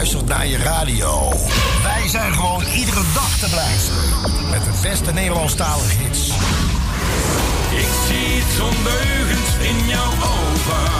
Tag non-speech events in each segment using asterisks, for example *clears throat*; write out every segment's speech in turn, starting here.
luistert naar je radio. Wij zijn gewoon iedere dag te blijven Met de beste Nederlandstalige hits. Ik zie het zonbeugend in jouw ogen.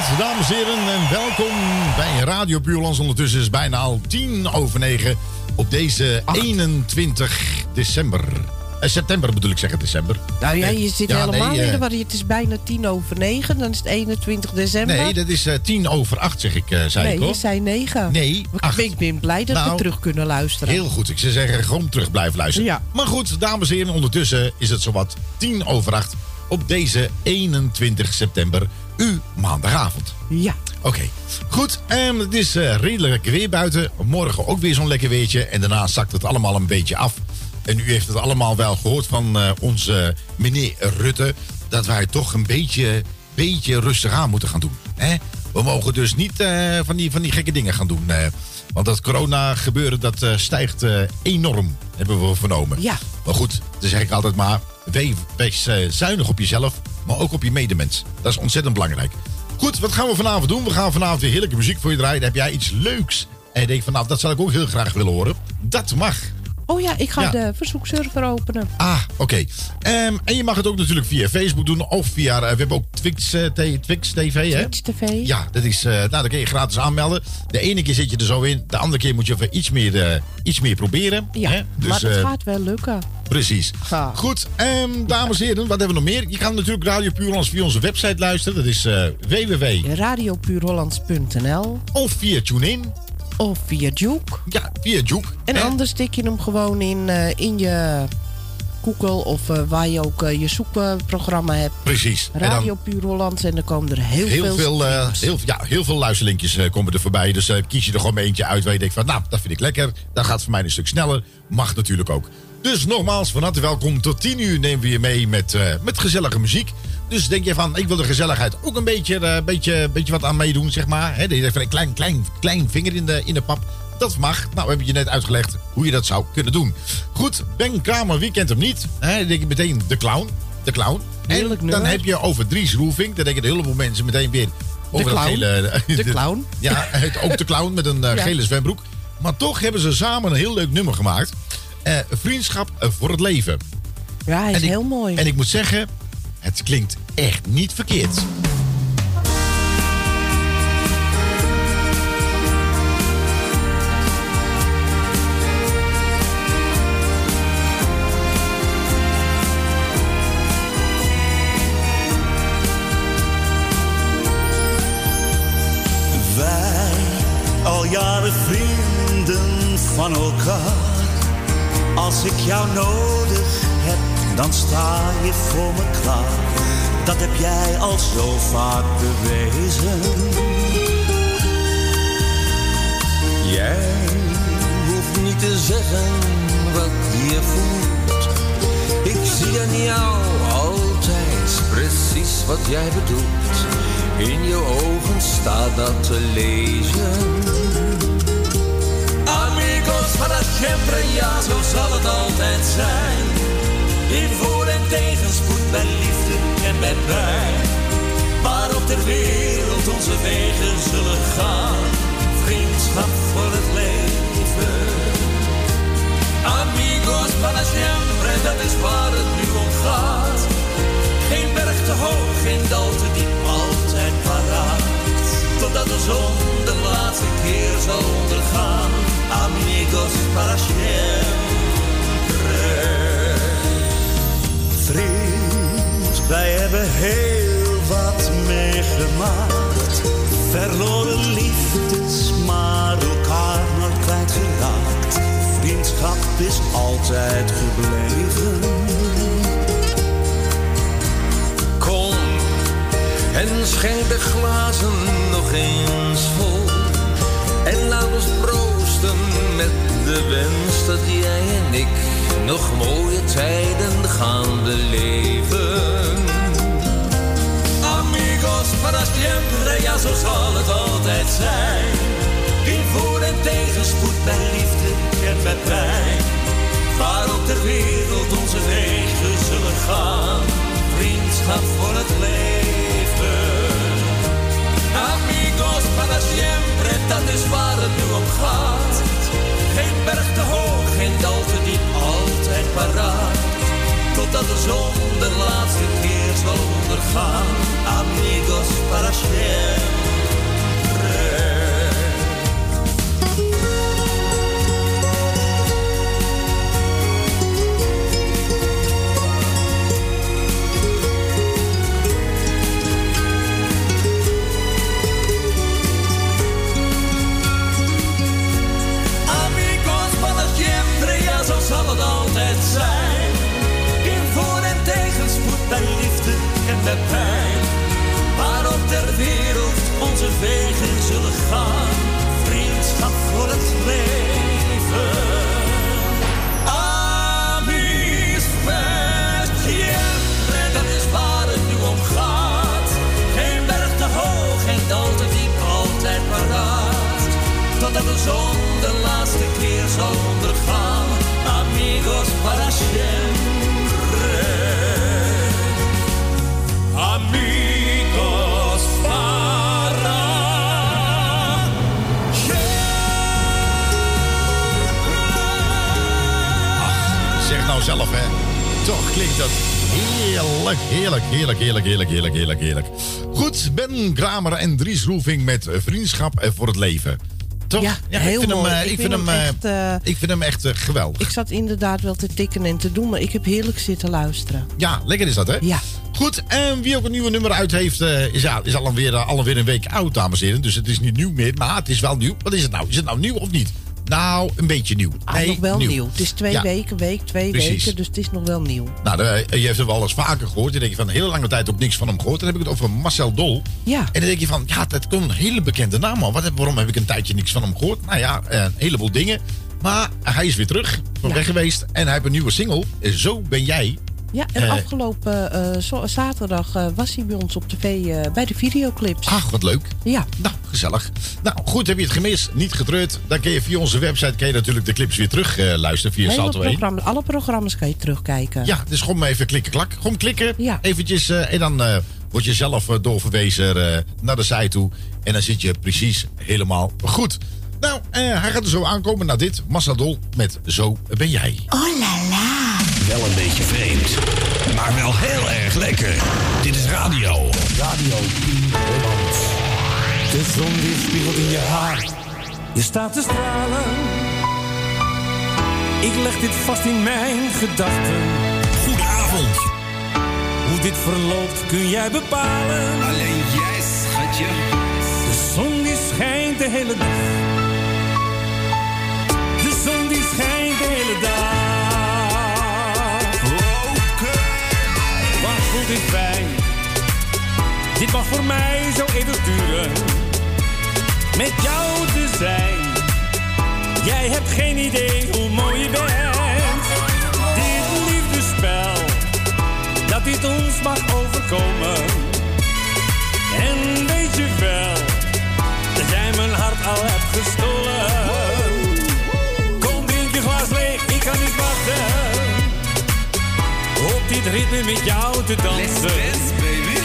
Goedenavond, dames en heren, en welkom bij Radio Puurlands. Ondertussen is het bijna al tien over negen op deze 21 december. Eh, september bedoel ik zeggen, december. Nou ja, Nee. je zit Ja, helemaal nee, in eh, de war. Het is bijna tien over negen, dan is het 21 december. Nee, dat is eh, tien over acht, zeg ik, eh, zei Nee, ik je hoor. zei negen. Nee, acht. Ik ben blij dat Nou, we terug kunnen luisteren. Heel goed, ik zou zeggen, gewoon terug blijven luisteren. Ja. Maar goed, dames en heren, ondertussen is het zowat tien over acht op deze 21 september, uw maandagavond. Ja. Oké, goed. ehm, het is eh, redelijk weer buiten. Morgen ook weer zo'n lekker weertje. En daarna zakt het allemaal een beetje af. En u heeft het allemaal wel gehoord van eh, onze meneer Rutte. Dat wij toch een beetje, beetje rustig aan moeten gaan doen. Hè? We mogen dus niet eh, van, die, van die gekke dingen gaan doen. Want dat corona gebeuren dat eh, stijgt eh, enorm, hebben we vernomen. Ja. Maar goed, dan zeg ik altijd maar, wees, wees eh, zuinig op jezelf, maar ook op je medemens. Dat is ontzettend belangrijk. Goed, wat gaan we vanavond doen? We gaan vanavond weer heerlijke muziek voor je draaien. Dan heb jij iets leuks en je denkt van nou, dat zou ik ook heel graag willen horen. Dat mag. Oh ja, ik ga Ja. de verzoekserver openen. Ah, oké. Ehm, en je mag het ook natuurlijk via Facebook doen of via, eh, we hebben ook Twix, eh, T- Twix TV, hè? Twitch TV. Ja, dat is, eh, nou, dan kun je gratis aanmelden. De ene keer zit je er zo in, de andere keer moet je even iets meer, eh, iets meer proberen. Ja, hè? Dus, maar het gaat wel lukken. Precies. Ha. Goed, ehm, dames en heren, wat hebben we nog meer? Je kan natuurlijk Radio Puurlands via onze website luisteren. Dat is eh, www. Radiopuurhollands.nl Of via TuneIn. Of via Juke. Ja, via Juke. En anders stik je hem gewoon in, eh, in je Google of eh, waar je ook eh, je zoekprogramma hebt. Precies. En dan- Radio Puur Hollands en dan komen er heel, Heel veel, streams. heel, ja, heel veel luisterlinkjes komen er voorbij. Dus kies je er gewoon eentje uit waar je denkt van... nou, dat vind ik lekker. Dat gaat voor mij een stuk sneller. Mag natuurlijk ook. Dus nogmaals, van harte welkom. Tot 10 uur nemen we je mee met, met gezellige muziek. Dus denk je van, ik wil de gezelligheid ook een beetje, eh, beetje, beetje wat aan meedoen, zeg maar. Dat je een klein, klein, klein vinger in de, in de pap. Dat mag. Nou, we hebben je net uitgelegd hoe je dat zou kunnen doen. Goed, Ben Kramer, wie kent hem niet? Dan denk je meteen de clown. De clown. En dan heb je over Dries Roelvink. Dan denken een heleboel mensen meteen weer over dat clown. gele... De clown. *laughs* Ja, het, ook de clown met een eh, Ja. gele zwembroek. Maar toch hebben ze samen een heel leuk nummer gemaakt. Eh, vriendschap eh, voor het leven. Ja, hij is ik- heel mooi. En ik moet zeggen, het klinkt echt niet verkeerd. Jaren vrienden van elkaar. Als ik jou nodig dan sta je voor me klaar. Dat heb jij al zo vaak bewezen. Jij hoeft niet te zeggen wat je voelt. Ik zie aan jou altijd precies wat jij bedoelt. In je ogen staat dat te lezen. Amigos para siempre, ja, zo zal het altijd zijn. In voor- en tegenspoed, bij liefde en bij pijn. Waarop ter wereld onze wegen zullen gaan. Vriendschap voor het leven. Amigos para siempre, dat is waar het nu om gaat. Geen berg te hoog, geen dal te diep, altijd paraat. Totdat de zon de laatste keer zal ondergaan. Amigos para siempre. Wij hebben heel wat meegemaakt. Verloren liefdes, maar elkaar nooit kwijtgeraakt. Vriendschap is altijd gebleven. Kom en schenk de glazen nog eens vol. En laat ons proosten met de wens dat jij en ik nog mooie tijden gaan beleven. Amigos para siempre, ja zo zal het altijd zijn. In voor- en tegenspoed, bij liefde en bij pijn. Waarop ter wereld onze wegen zullen gaan. Vriendschap voor het leven. Amigos para siempre, dat is waar het nu om gaat. Geen berg te hoog, geen dal te diep, paraat. Totdat de zon de laatste keer zal ondergaan. Amigos para siempre. De pijn. Waarop ter wereld onze wegen zullen gaan. Vriendschap voor het leven. Siempre, dat is waar het nu om gaat. Geen berg te hoog, geen dal te diep, altijd paraat. Totdat de zon de laatste keer zal ondergaan. Amigos para siempre. Nou zelf, hè. Toch klinkt dat heerlijk, heerlijk, heerlijk, heerlijk, heerlijk, heerlijk, heerlijk, heerlijk. Goed, Ben Kramer en Dries Roefing met Vriendschap en voor het Leven. Toch? Ja, heel ik vind mooi. Hem, eh, Ik ik, vind vind hem, eh, echt, eh, ik vind hem echt eh, geweldig. Ik zat inderdaad wel te tikken en te doen, maar ik heb heerlijk zitten luisteren. Ja, lekker is dat, hè? Ja. Goed, en wie ook een nieuwe nummer uit heeft, is, ja, is alweer, alweer een week oud, dames en heren. Dus het is niet nieuw meer, maar het is wel nieuw. Wat is het nou? Is het nou nieuw of niet? Nou, een beetje nieuw. Ah, Nee, nog wel nieuw. Het is twee Ja. weken, week, twee Precies. weken, dus het is nog wel nieuw. Nou, de- je heeft het wel eens vaker gehoord. Dan denk je van, een hele lange tijd ook niks van hem gehoord. Dan heb ik het over Marcel Dol. Ja. En dan denk je van, ja, dat komt een hele bekende naam. Wat, heb- waarom heb ik een tijdje niks van hem gehoord? Nou ja, eh, een heleboel dingen. Maar hij is weer terug, van Ja. weg geweest. En hij heeft een nieuwe single. Eh, Zo ben jij. Ja, en Eh. afgelopen eh, zaterdag eh, was hij bij ons op tv eh, bij de videoclips. Ach, wat leuk. Ja, Nou, gezellig. Nou, goed, heb je het gemist? Niet getreurd? Dan kun je via onze website kun je natuurlijk de clips weer terug eh, luisteren via Salto 1. programma, alle programma's kan je terugkijken. Ja, dus gewoon maar even klikken, klak. Gewoon klikken. Ja. Eventjes. eh, en dan eh, word je zelf eh, doorverwezen eh, naar de site toe. En dan zit je precies helemaal goed. Nou, eh, hij gaat er zo aankomen naar dit. Massadol met Zo ben jij. Wel een beetje vreemd, maar wel heel erg lekker. Dit is radio. Radio Holland. De zon die spiegelt in je haar. Je staat te stralen. Ik leg dit vast in mijn gedachten. Goedenavond. Hoe dit verloopt kun jij bepalen. Alleen jij, schatje. De zon die schijnt de hele dag. De zon die schijnt de hele dag. Dit? Dit mag voor mij zo duren. Met jou te zijn. Jij hebt geen idee hoe mooi je bent. Dit liefdespel, dat dit ons mag overkomen. En weet je wel, dat jij mijn hart al hebt gestolen. Dit ritme met jou te Let's dansen. dance, baby.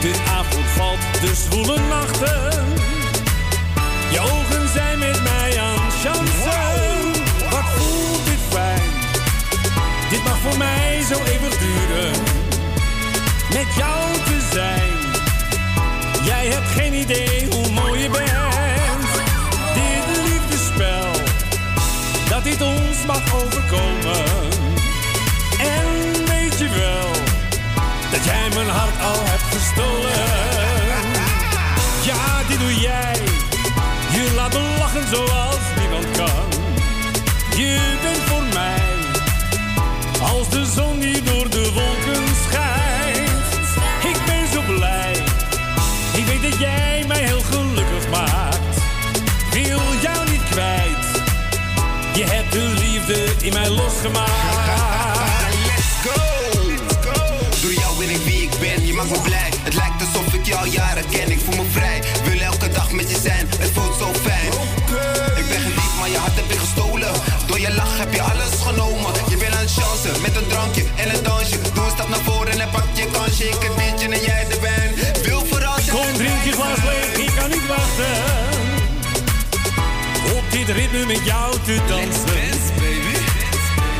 De avond valt, de zwoele nachten. Je ogen zijn met mij aan het chansen. Wat voelt dit fijn? Dit mag voor mij zo eeuwig duren. Met jou te zijn. Jij hebt geen idee hoe mooi je bent. Dit liefdespel, dat dit ons mag overkomen. Je wel, dat jij mijn hart al hebt gestolen. Ja, dit doe jij. Je laat me lachen zoals niemand kan. Je bent voor mij als de zon die door de wolken schijnt. Ik ben zo blij. Ik weet dat jij mij heel gelukkig maakt. Wil jou niet kwijt. Je hebt de liefde in mij losgemaakt. Jou ben ik wie ik ben, je maakt me blij. Het lijkt alsof ik je al jaren ken, ik voel me vrij. Wil elke dag met je zijn, het voelt zo fijn. Ik ben geliefd, maar je hart heb je gestolen. Door je lach heb je alles genomen. Je bent aan het chansen, met een drankje en een dansje. Doe een stap naar voren en pak je kansje. Ik het biertje en jij de wijn. Wil verrassen. Kom, drink je glas leeg, ik kan niet wachten. Op dit ritme met jou te dansen.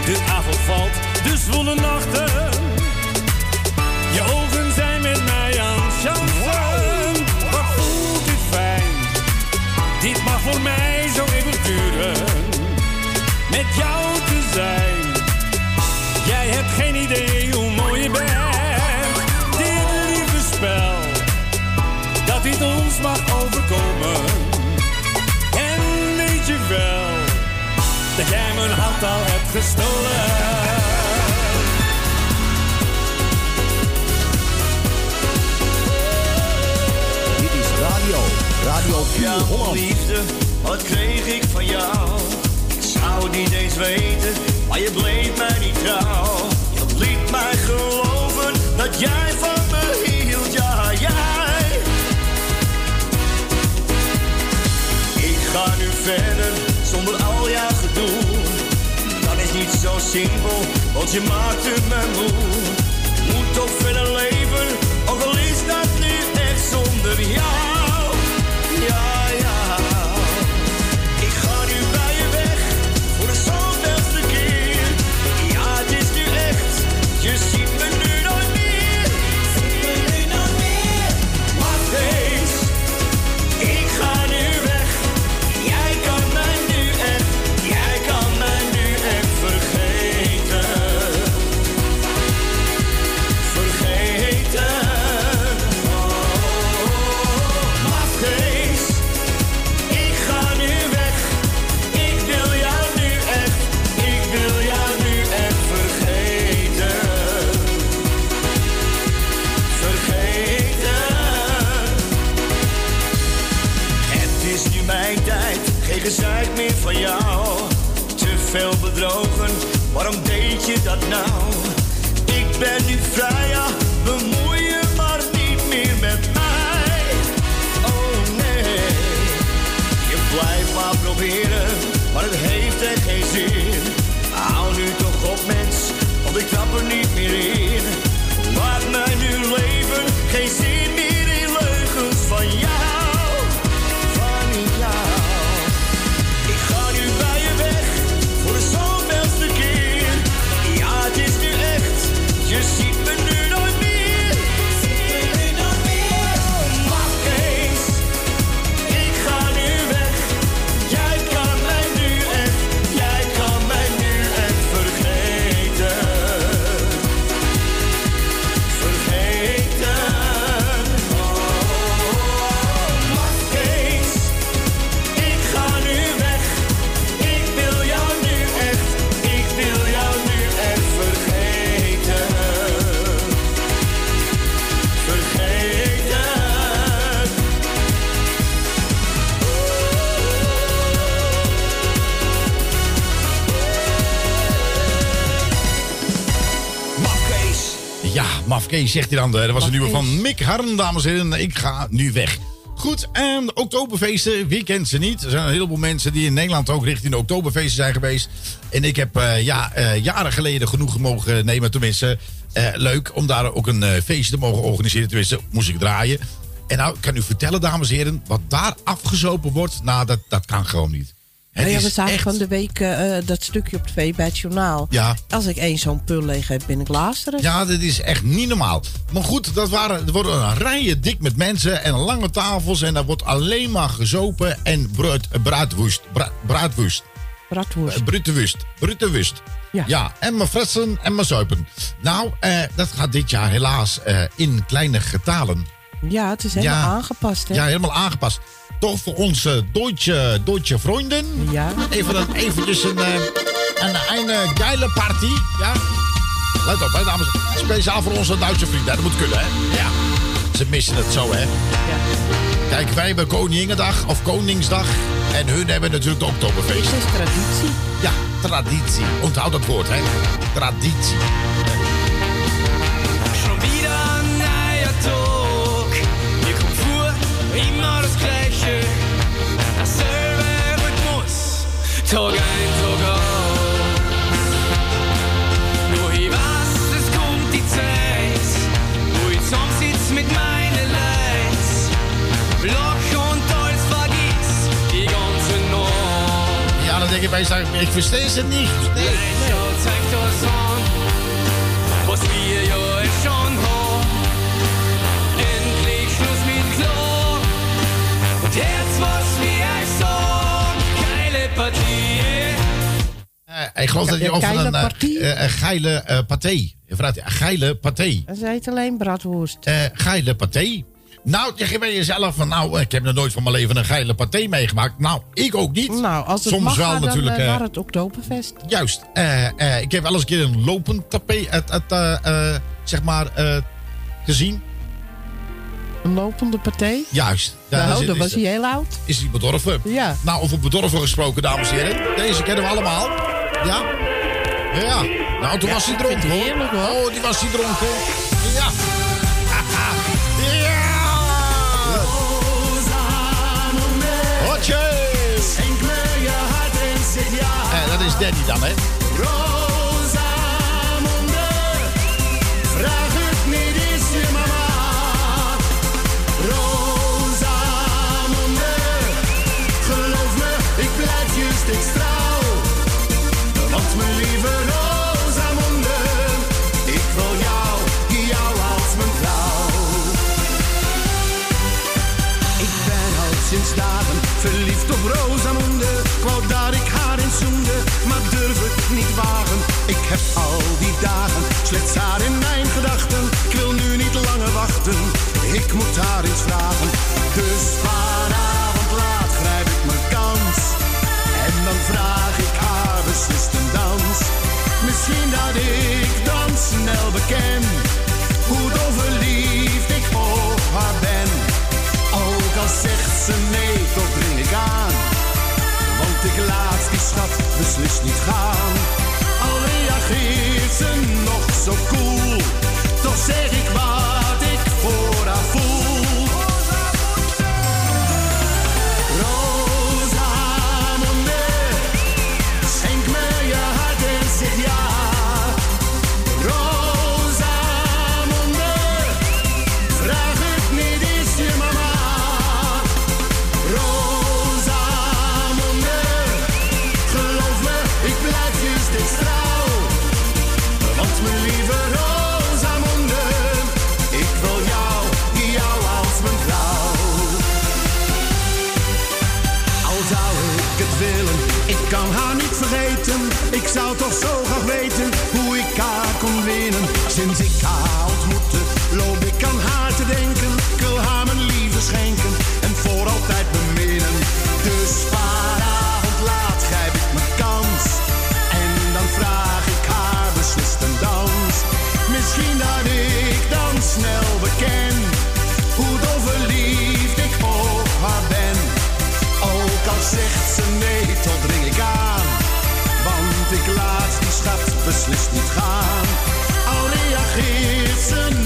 De avond valt, de zwoele nachten. Je ogen zijn met mij aan het chansen. Wat voelt dit fijn? Dit mag voor mij zo eeuwig duren. Met jou te zijn. Jij hebt geen idee hoe mooi je bent. Dit liefdespel, dat dit ons mag overkomen. En weet je wel, dat jij mijn hart al hebt gestolen. Radio Ja, Puur Holland. liefde, wat kreeg ik van jou? Ik zou het niet eens weten, maar je bleef mij niet trouw. Je liet mij geloven dat jij van me hield, ja, jij. Ik ga nu verder zonder al jouw gedoe. Dat is niet zo simpel, want je maakt het me moe. Moet toch verder leven, ook al is dat nu echt zonder jou. Zegt hij dan. Dat was een nieuwe van Mick Harren, dames en heren. Ik ga nu weg. Goed, en Oktoberfeesten, wie kent ze niet? Er zijn een heleboel mensen die in Nederland ook richting de Oktoberfeesten zijn geweest. En ik heb eh, ja, eh, jaren geleden genoeg mogen nemen. Tenminste, eh, leuk om daar ook een feestje te mogen organiseren. Tenminste, moest ik draaien. En nou, ik kan u vertellen, dames en heren, wat daar afgezopen wordt. Nou, dat, dat kan gewoon niet. Ja, we zagen echt- van de week eh, eh, dat stukje op tv bij het journaal. Ja. Als ik één zo'n pul leeg heb, ben ik. Ja, dit is echt niet normaal. Maar goed, dat waren, er worden een rijen dik met mensen en lange tafels. En daar wordt alleen maar gezopen en bruid, bruidwoest. Bra, bruidwoest. Bratwurst. Eh, Brutewust. Brutewust. Ja. ja, en maar fressen en maar zuipen. Nou, eh, dat gaat dit jaar helaas eh, in kleine getalen. Ja, het is helemaal Ja. aangepast, hè? Ja, helemaal aangepast. Toch voor onze Duitse, Duitse vrienden. Ja. Even een, eventjes een, eh, een, een, geile party. Ja. Let op, hè, dames. Speciaal voor onze Duitse vrienden. Dat moet kunnen, hè. Ja. Ze missen het zo, hè. Kijk, wij hebben Koningendag of Koningsdag. En hun hebben natuurlijk de Oktoberfeest. Dit is traditie. Ja, traditie. Onthoud dat woord, hè. Traditie. Tag ein, Tag aus. Nur ich weiß, es kommt die Zeit, wo ich zusammensitz mit meinen Leid. Lach und alles vergiss, die ganze Nacht. Ja, dan denk je bij jezelf, ik verstehe ze niet. Nee. Schau, zeigt das an, was wir ja ik geloof dat je over een, eh, een geile eh paté. Je vraagt, geile paté. Dat heet alleen bratwurst. Eh, geile paté. Nou, je bij jezelf van, nou, ik heb nog nooit van mijn leven een geile paté meegemaakt. Nou, ik ook niet. Nou, als het Soms mag, wel dan natuurlijk. naar het Oktoberfest. Juist. Ik heb wel eens een keer een lopend tapé, zeg maar, gezien. Een lopende partij? Juist. Ja, nou, is- was hij heel oud. Is hij bedorven? Ja. Nou, over bedorven gesproken, dames en heren. Deze kennen we allemaal. Ja. Ja. Nou, toen was hij ik dronken, het hoor. heerlijk, hoor. Oh, die was hij dronken. Ja. *laughs* ja. Hotje. Schenk me je hart en zeg ja. Dat is Danny dan, hè? Rosamonde, verliefd op Rosamunde. Ik wou dat ik haar eens zoende, maar durf het niet wagen. Ik heb al die dagen slechts haar in mijn gedachten. Ik wil nu niet langer wachten, ik moet haar eens vragen. Dus vanavond laat grijp ik mijn kans. En dan vraag Misschien dat ik dan snel beken hoe dol verliefd ik op haar ben. Ook al zegt ze nee, toch dring ik aan. Want ik laat die schat beslist niet gaan. Al reageert ze nog zo cool. Toch zeg ik wat ik voor haar voel. Toch zo graag weten beslist niet gaan. Al reageert ze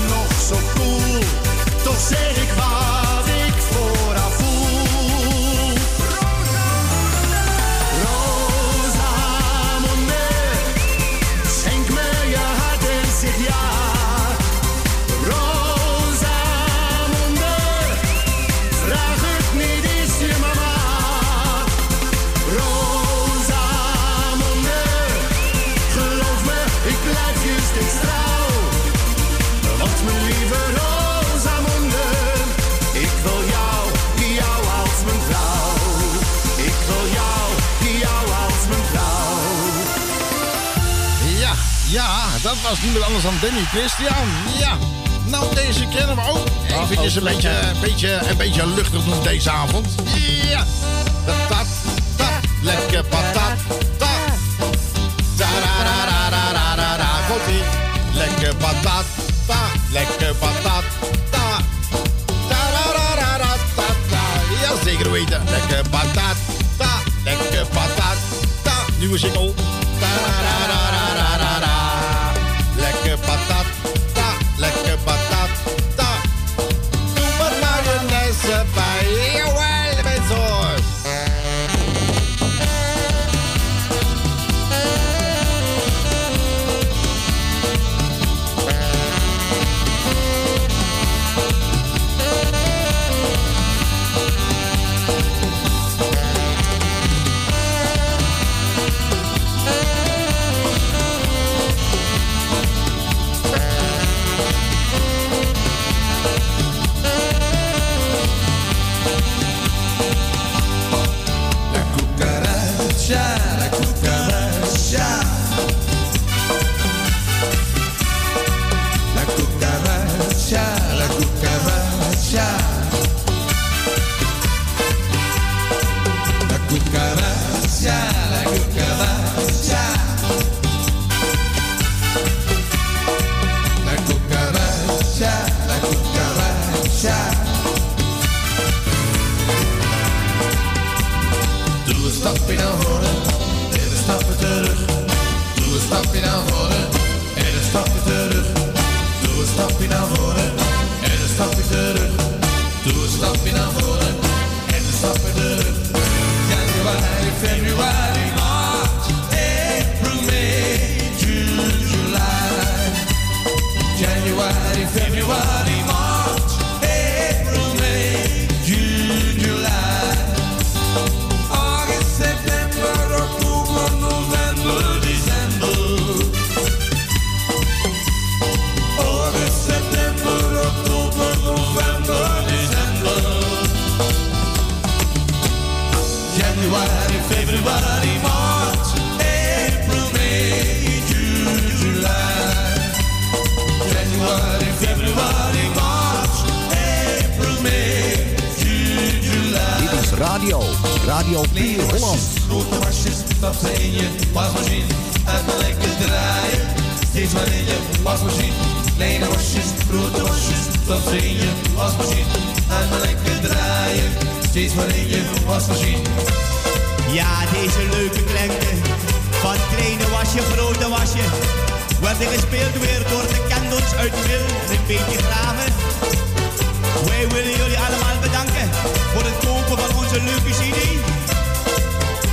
dan Danny Christian. Ja. Nou, deze kennen we ook. Even een beetje, een, beetje, een beetje luchtig doen deze avond. Ja. Patat, ta, lekker patat, ta. Ta-ra-ra-ra-ra-ra-ra. Komt-ie. Lekker patat, ta, lekker patat, ta. Ja, zeker weten. Lekker patat, ta, lekker patat, ta. Nieuwe single.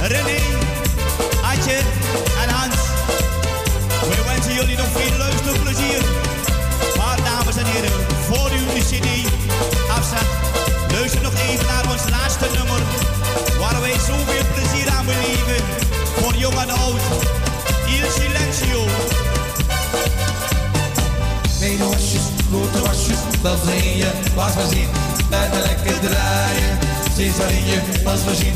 René, Adje en Hans. we wensen jullie nog veel luisterplezier. Maar dames en heren, voor u de CD afzet, luister nog even naar ons laatste nummer. Waar wij zoveel plezier aan beleven. Voor jong en oud. Il Silencio. Mijn wasjes, grote wasjes, wel zijn je. Was maar zien, blijven lekker draaien steeds maar in je pas voorzien.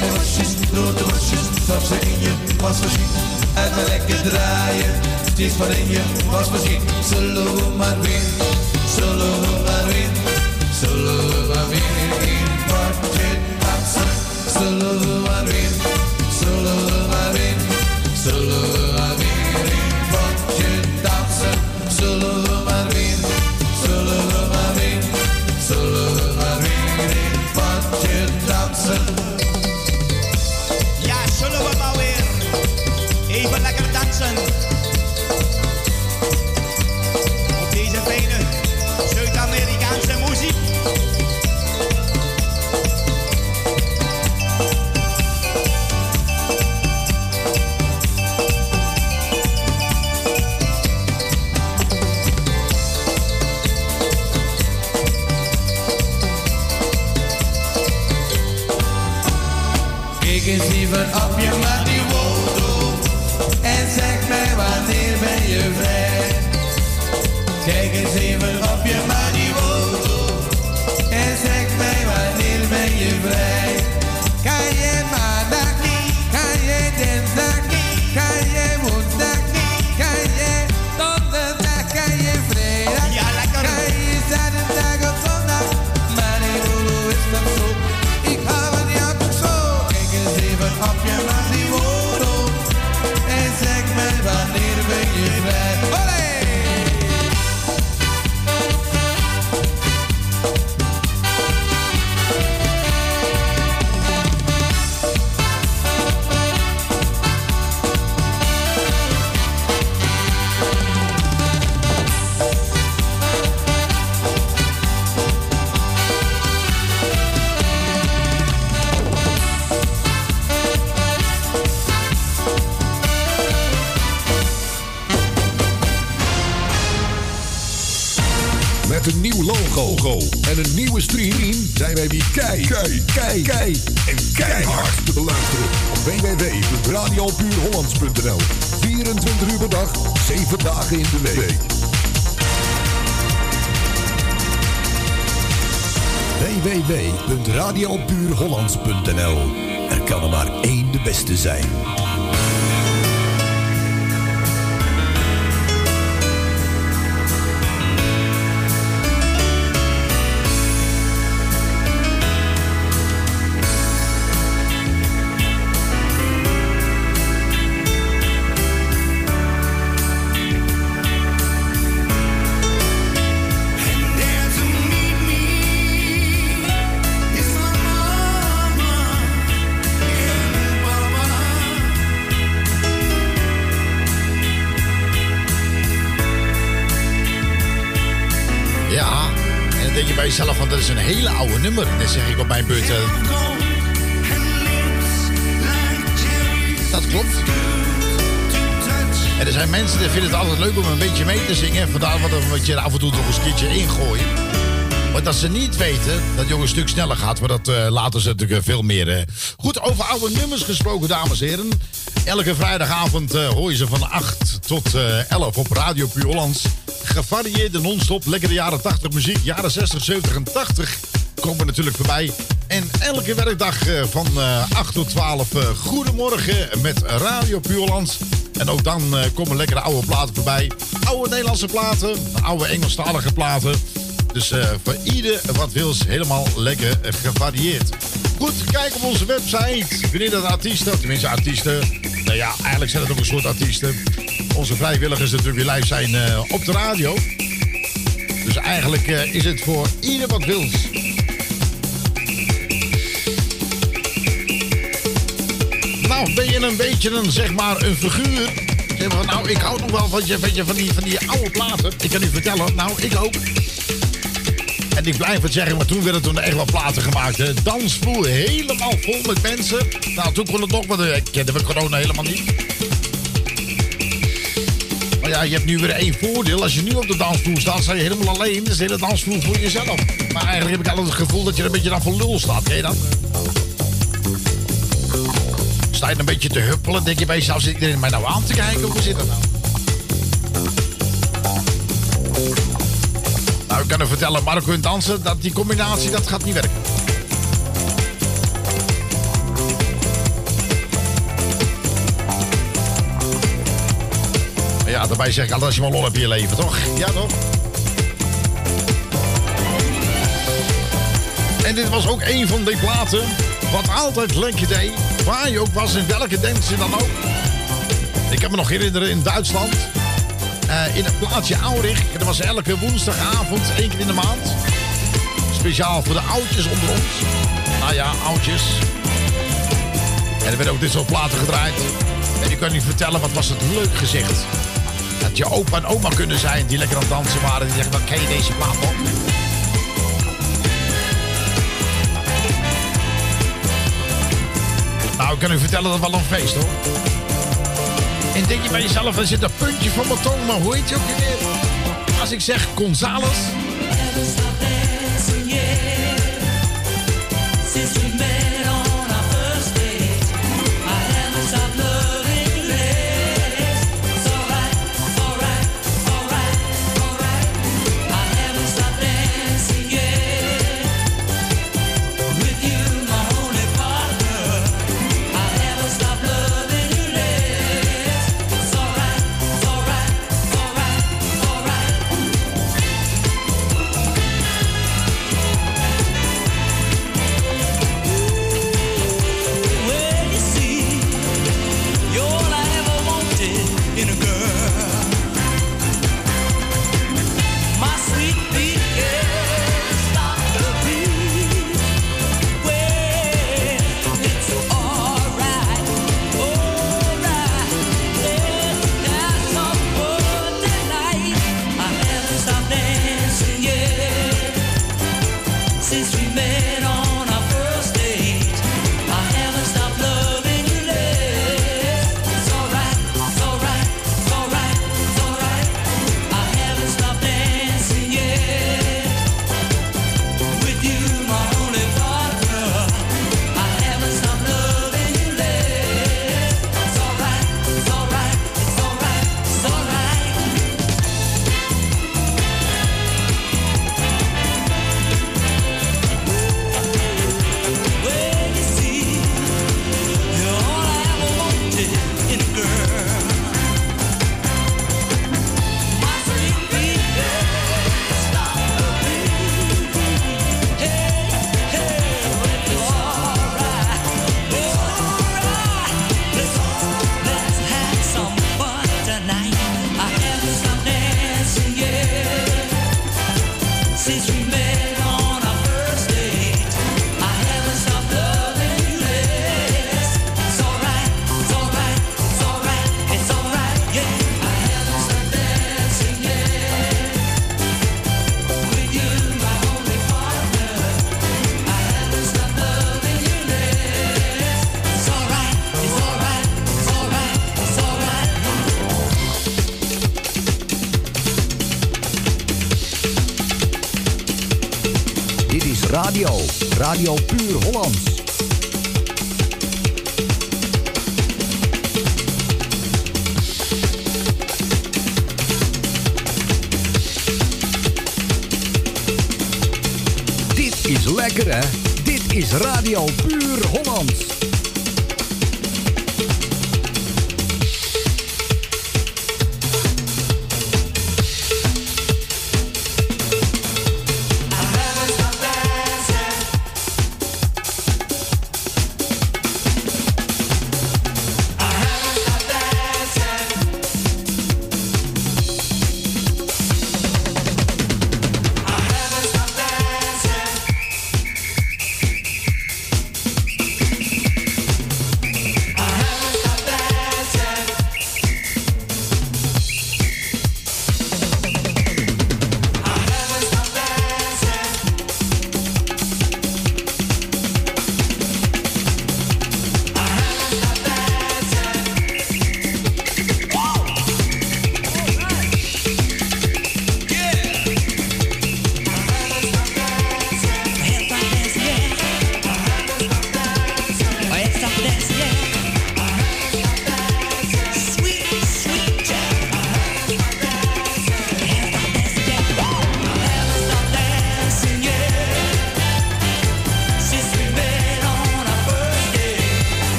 de wasjes, grote wasjes, zag ze in je pas voorzien. En lekker draaien, ze maar in je pas voorzien. Zullen we maar weer, zullen we maar weer, zullen maar weer in partje dansen. Maar. Say. Dan denk je bij jezelf van dat is een hele oude nummer. Dan zeg ik op mijn beurt. eh, dat klopt. En er zijn mensen die vinden het altijd leuk om een beetje mee te zingen. Vandaar wat we je af en toe nog een keertje ingooien. Maar dat ze niet weten dat ook een stuk sneller gaat. Maar dat eh, laten ze natuurlijk eh, veel meer. eh. Goed, over oude nummers gesproken, dames en heren. Elke vrijdagavond eh, hoor je ze van 8 tot eh 11 op Radio Puur Hollands. Gevarieerde non-stop, lekkere jaren 80 muziek. Jaren 60, 70 en 80 komen natuurlijk voorbij. En elke werkdag eh, van eh 8 tot 12 eh, goedemorgen met Radio Puur. En ook dan komen lekkere oude platen voorbij. Oude Nederlandse platen, oude Engelstalige platen. Dus voor ieder wat wils helemaal lekker gevarieerd. Goed, kijk op onze website. Wanneer dat artiesten, tenminste artiesten. Nou ja, eigenlijk zijn het ook een soort artiesten. Onze vrijwilligers natuurlijk weer live zijn eh, op de radio. Dus eigenlijk eh, is het voor ieder wat wils. Nou, ben je een beetje een, zeg maar, een figuur? Zeg maar, nou, ik hou nog wel van, je, van, je, van, die, van die oude platen. Ik kan u vertellen, nou, ik ook. En ik blijf het zeggen, maar toen werden toen echt wel platen gemaakt. Hè. Dansvloer helemaal vol met mensen. Nou, toen kon het nog, want ik kende we corona helemaal niet. Maar ja, je hebt nu weer één voordeel. Als je nu op de dansvloer staat, sta je helemaal alleen. Dus de hele dansvloer voor jezelf. Maar eigenlijk heb ik altijd het gevoel dat je er een beetje dan voor lul staat. Ken je dat? Sta je een beetje te huppelen, denk je bij jezelf, zit iedereen mij nou aan te kijken? Hoe zit dat nou? U vertellen, Marco en dansen, dat die combinatie, dat gaat niet werken. Ja, daarbij zeg ik altijd als je maar lol hebt in je leven, toch? Ja, toch? En dit was ook een van die platen wat altijd lekker deed. Waar je ook was, in welke dance dan ook. Ik kan me nog herinneren in Duitsland. Eh, in het plaatsje Aurich. Dat was elke woensdagavond, één keer in de maand. Speciaal voor de oudjes onder ons. Nou ja, oudjes. En er werden ook dit soort platen gedraaid. En ik kan u vertellen, wat was het leuk gezicht. Dat je opa en oma kunnen zijn die lekker aan het dansen waren. Die zeggen, dan ken je deze plaat nog? Nou, ik kan u vertellen, dat was wel een feest hoor. En denk je bij jezelf, er zit een puntje van mijn tong, maar hoe heet je ook weer? Als ik zeg Gonzales.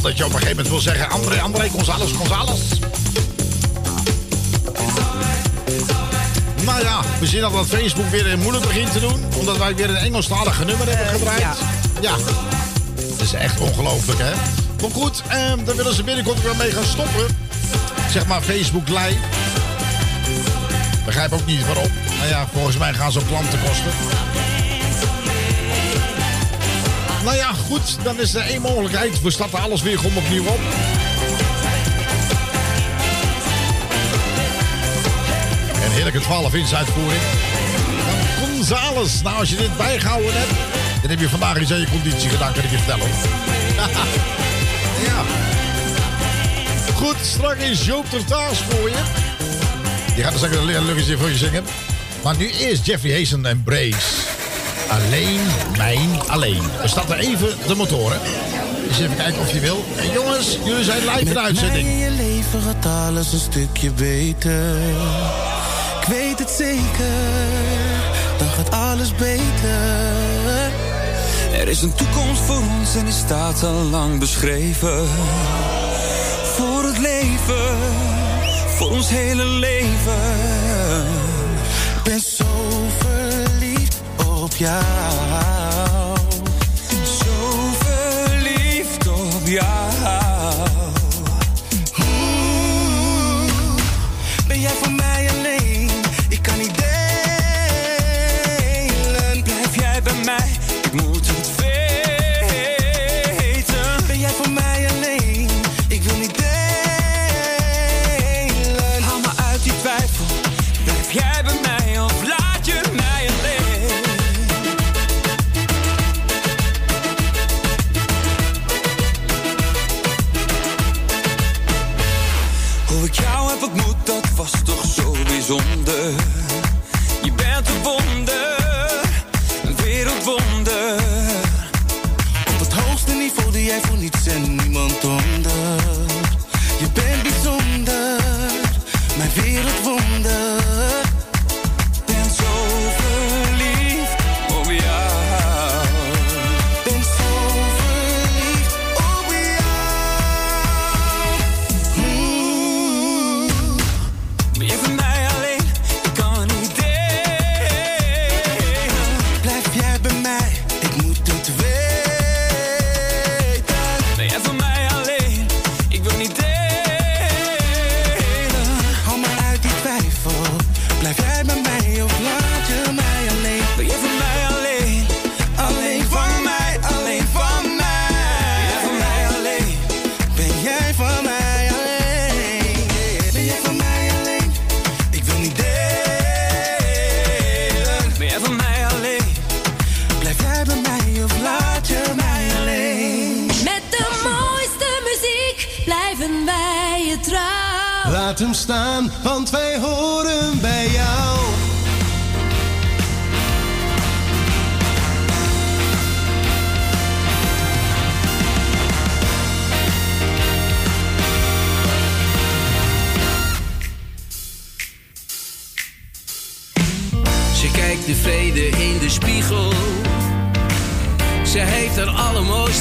Dat je op een gegeven moment wil zeggen... André, André, Gonzales, Gonzales. Nou ja, we zien dat Facebook weer moeilijk begint te doen. Omdat wij weer een Engelstalige nummer hebben gedraaid. ja. Het is echt ongelooflijk, hè? Maar goed, eh, daar willen ze binnenkort weer mee gaan stoppen. Zeg maar Facebook Live. Begrijp ook niet waarom. Nou ja, volgens mij gaan ze ook klanten kosten. Nou ja, goed, dan is er één mogelijkheid. We starten alles weer gewoon opnieuw op. En heerlijke 12 inch uitvoering. Gonzales. Nou, als je dit bijgehouden hebt, dan heb je vandaag iets aan je conditie gedaan, kan ik je vertellen. *laughs* ja. Goed, straks is Joop ter Taas voor je. Die gaat er zeker een luggetje voor je zingen. Maar nu eerst Jeffrey Hazen en Brace. Alleen, mijn, alleen. We starten even de motoren. Dus even kijken of je wil. En jongens, jullie zijn live in de uitzending. Je leven gaat alles een stukje beter. Ik weet het zeker, dan gaat alles beter. Er is een toekomst voor ons en die staat al lang beschreven. Voor het leven, voor ons hele leven. Ik ben zo op jou. Zo verliefd op jou.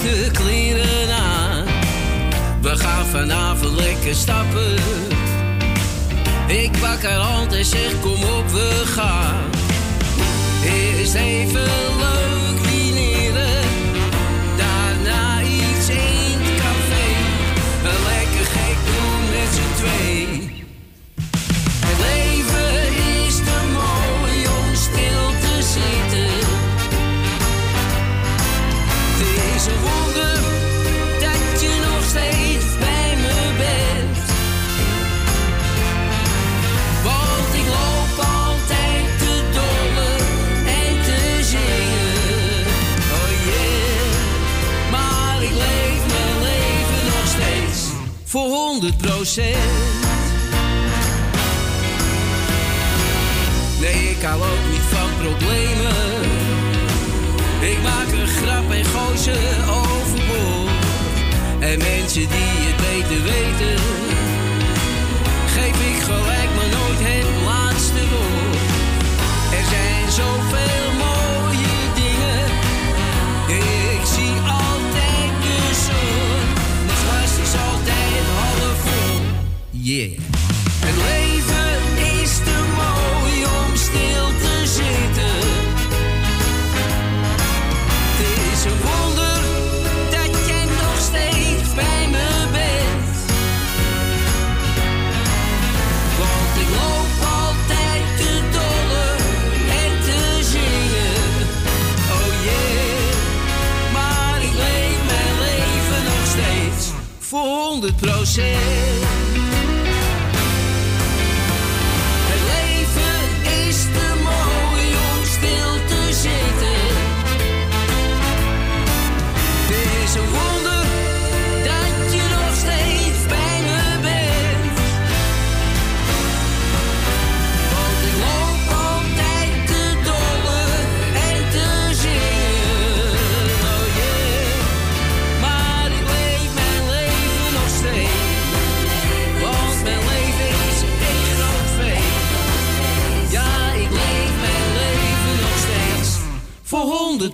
Allermooiste kleren aan. We gaan vanavond lekker stappen. Ik pak haar hand en zeg kom op we gaan. Eerst even voor 100 Nee, ik hou ook niet van problemen. Ik maak een grap en gooi ze overboord. En mensen die het beter weten, Yeah. Het leven is te mooi om stil te zitten. Het is een wonder dat jij nog steeds bij me bent. Want ik loop altijd te dolle en te zingen. Oh yeah, maar ik leef mijn leven nog steeds voor 100 Het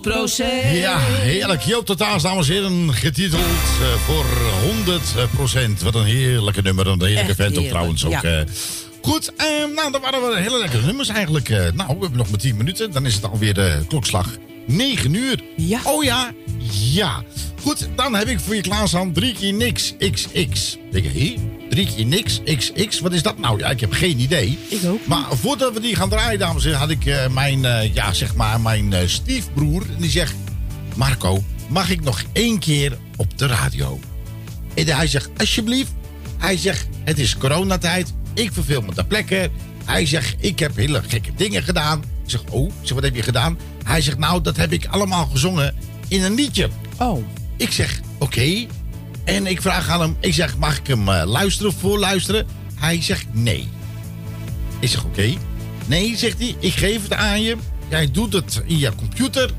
100 Ja, heerlijk. Joop Totaals, dames en heren, getiteld eh, voor 100% Wat een heerlijke nummer. Een heerlijke vent ook trouwens ook. ja. eh. Goed, eh, nou, dan waren we hele lekkere nummers eigenlijk. nou, we hebben nog maar 10 minuten. Dan is het alweer de klokslag 9 uur. Ja. Oh ja, ja. Goed, dan heb ik voor je klaarstaan drie keer niks XX. Denk je, hé? Drie keer niks XX? Wat is dat nou? Ja, ik heb geen idee. Ik ook. Maar voordat we die gaan draaien, dames en heren, had ik eh, mijn, eh, ja, zeg maar, mijn eh, stiefbroer. En die zegt, Marco, mag ik nog één keer op de radio? En hij zegt, alsjeblieft. Hij zegt, het is coronatijd. Ik verveel me ter plekke. Hij zegt, ik heb hele gekke dingen gedaan. Ik zeg, oh, ik zeg, wat heb je gedaan? Hij zegt, nou, dat heb ik allemaal gezongen in een liedje. Oh. Ik zeg, oké. En ik vraag aan hem, ik zeg, mag ik hem eh, luisteren, voorluisteren? Hij zegt, nee. Ik zeg, oké. Nee, zegt hij, ik geef het aan je. Jij doet het in je computer.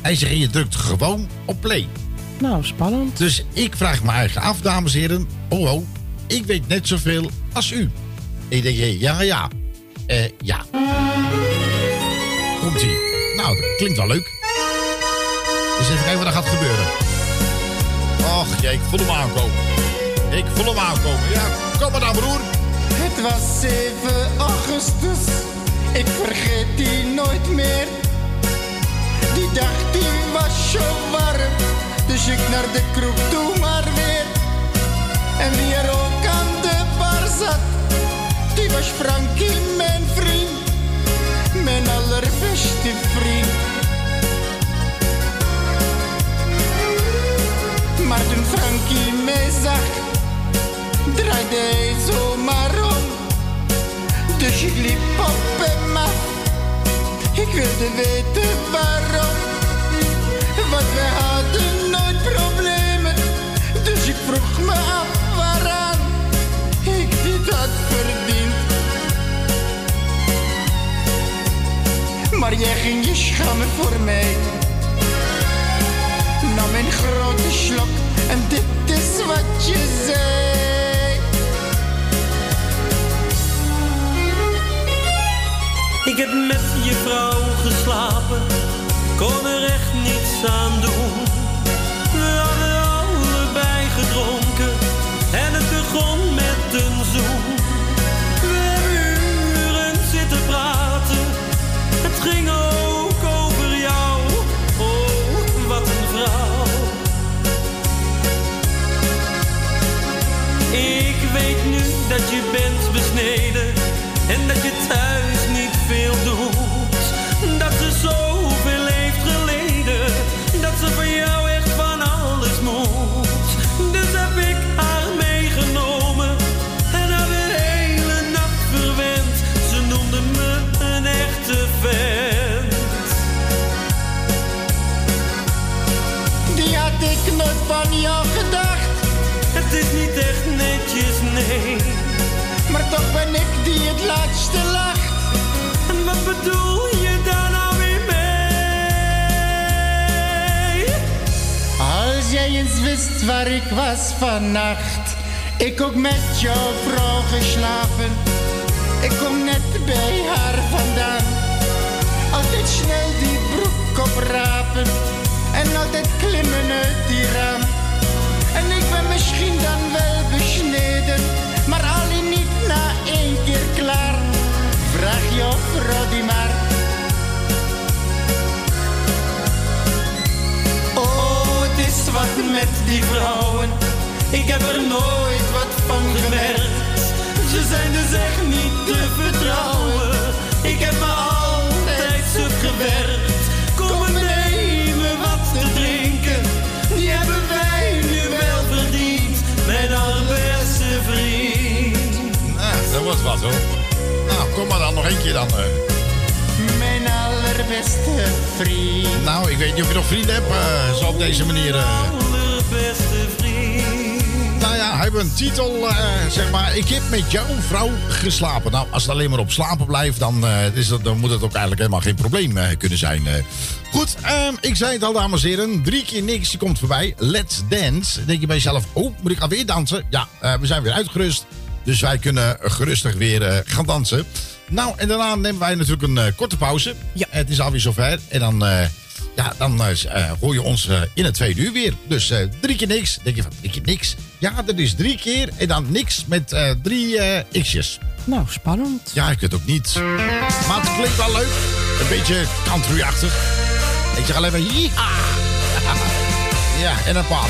Hij zegt, en je drukt gewoon op play. Nou, spannend. Dus ik vraag me eigen af, dames en heren. Oh, oh, ik weet net zoveel als u. Ik denk, hé, ja, ja. Eh, ja. Komt-ie. Nou, dat klinkt wel leuk. Dus even kijken wat er gaat gebeuren. Och, jee, ik voel hem aankomen. Ik voel hem aankomen. Ja, kom maar dan, broer. Het was 7 augustus, ik vergeet die nooit meer. Die dag die was zo warm, dus ik naar de kroeg toe maar weer. En wie er ook aan de bar zat, die was Frankie, mijn vriend. Mijn allerbeste vriend. Maar toen Frankie mij zag, draaide hij zomaar om. Dus ik liep op hem af, ik wilde weten waarom. Want wij hadden nooit problemen, dus ik vroeg me af waaraan ik dit had verdiend. Maar jij ging je schamen voor mij. Nam een grote slok en dit is wat je zei. Ik heb met je vrouw geslapen, kon er echt niets aan doen. Ik die het laatste lacht. En wat bedoel je daar nou weer mee? Als jij eens wist waar ik was vannacht. Ik ook met jouw vrouw geslapen. Ik kom net bij haar vandaan. Altijd snel die broek oprapen. En altijd klimmen uit die raam. Vrouw die maar. Oh, het is wat met die vrouwen. Ik heb er nooit wat van gemerkt. Ze zijn dus echt niet te vertrouwen. Ik heb me altijd stuk gewerkt. Kom en me wat te drinken. Die hebben wij nu wel verdiend. Mijn allerbeste vriend. Nou, dat was wat hoor. Nou, kom maar dan nog één keer dan. eh. Mijn allerbeste vriend. Nou, ik weet niet of je nog vrienden hebt, eh, zo op deze manier. eh. Allerbeste vriend. Nou ja, hij heeft een titel, zeg maar. Ik heb met jouw vrouw geslapen. Nou, als het alleen maar op slapen blijft, dan, is dat, dan moet het ook eigenlijk helemaal geen probleem kunnen zijn. Goed, ehm, ik zei het al, dames en heren. Drie keer niks, die komt voorbij. Let's dance. Dan denk je bij jezelf, oh, moet ik alweer dansen? Ja, we zijn weer uitgerust. Dus wij kunnen gerustig weer eh, gaan dansen. Nou, en daarna nemen wij natuurlijk een eh, korte pauze. Ja. Het is alweer zover. En dan, eh, ja, dan hoor je ons in het tweede uur weer. Dus drie keer niks. Denk je van, drie keer niks? Ja, dat is drie keer. En dan niks met drie x'jes. Nou, spannend. Ja, ik weet het ook niet. Maar het klinkt wel leuk. Een beetje country-achtig. Ik zeg alleen maar, ja. *laughs* Ja, en een paar.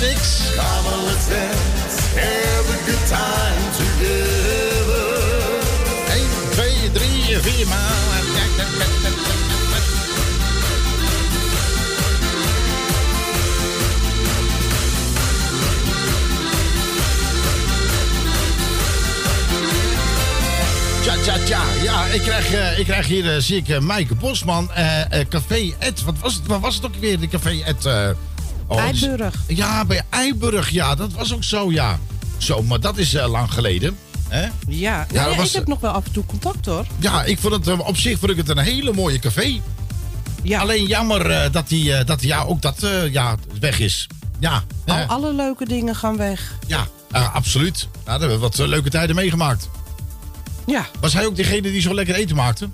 Niks. Come on, let's dance. Have a good time together. 1, 2, 3, 4 maal. Tja, tja, tja. Ja, ik krijg, eh, ik krijg hier, eh, zie ik, eh, Maaike Bosman. Café Ed. Wat was het, waar was het ook weer, de Café Ed? Eh, oh, Eiburg. Ja, bij Eiburg. Ja, dat was ook zo, ja. Zo, maar dat is eh, lang geleden. Hè? Ja, Ja, ja, dat was- ik heb nog wel af en toe contact hoor. Ja, ik vond het, eh, op zich vond ik het een hele mooie café. Ja. Alleen jammer eh, dat die, eh, dat ja, ook dat eh, ja, weg is. Ja, Al, hè? alle leuke dingen gaan weg. ja eh, absoluut. Nou, daar hebben we wat eh, leuke tijden meegemaakt. Ja. Was hij ook degene die zo lekker eten maakte?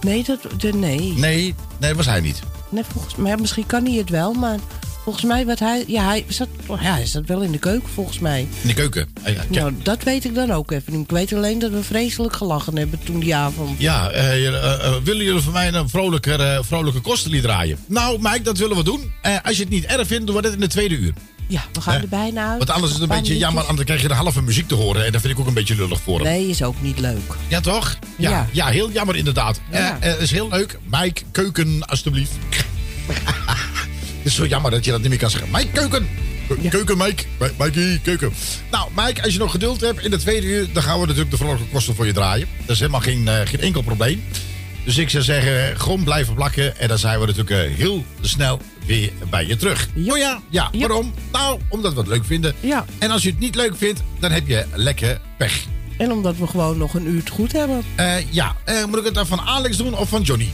Nee, dat, de, nee. Nee, nee, was hij niet. Nee volgens mij, misschien kan hij het wel, maar volgens mij wat hij, ja, hij zat, ja, hij zat wel in de keuken volgens mij. In de keuken. Eh, ja, Nou, dat weet ik dan ook even. Ik weet alleen dat we vreselijk gelachen hebben toen die avond. Ja, eh, eh, eh, willen jullie voor mij een vrolijker, eh, vrolijke kostenlied draaien? Nou, Mike, dat willen we doen. Als je het niet erg vindt, doen we dat in de tweede uur. Ja, we gaan Hè? er bijna uit. Want anders is het een beetje jammer, minuutjes. anders krijg je de halve muziek te horen. En dat vind ik ook een beetje lullig voor hem. Nee, is ook niet leuk. Ja, toch? Ja, ja. Ja. heel jammer inderdaad. Ja. Eh, eh, is heel leuk. Mike, keuken, alstublieft. *laughs* Het is zo jammer dat je dat niet meer kan zeggen. Mike, keuken. Ke- Keuken, Mike. Mi- Mikey, keuken. Nou, Mike, als je nog geduld hebt in de tweede uur... dan gaan we natuurlijk de vrolijke kosten voor je draaien. Dat is helemaal geen, eh, geen enkel probleem. Dus ik zou zeggen, gewoon blijven plakken. En dan zijn we natuurlijk eh, heel snel weer bij je terug. Oh ja? Ja, waarom? Nou, omdat we het leuk vinden. Ja. En als je het niet leuk vindt, dan heb je lekker pech. En omdat we gewoon nog een uur het goed hebben. Eh, ja, Eh, moet ik het dan van Alex doen of van Johnny?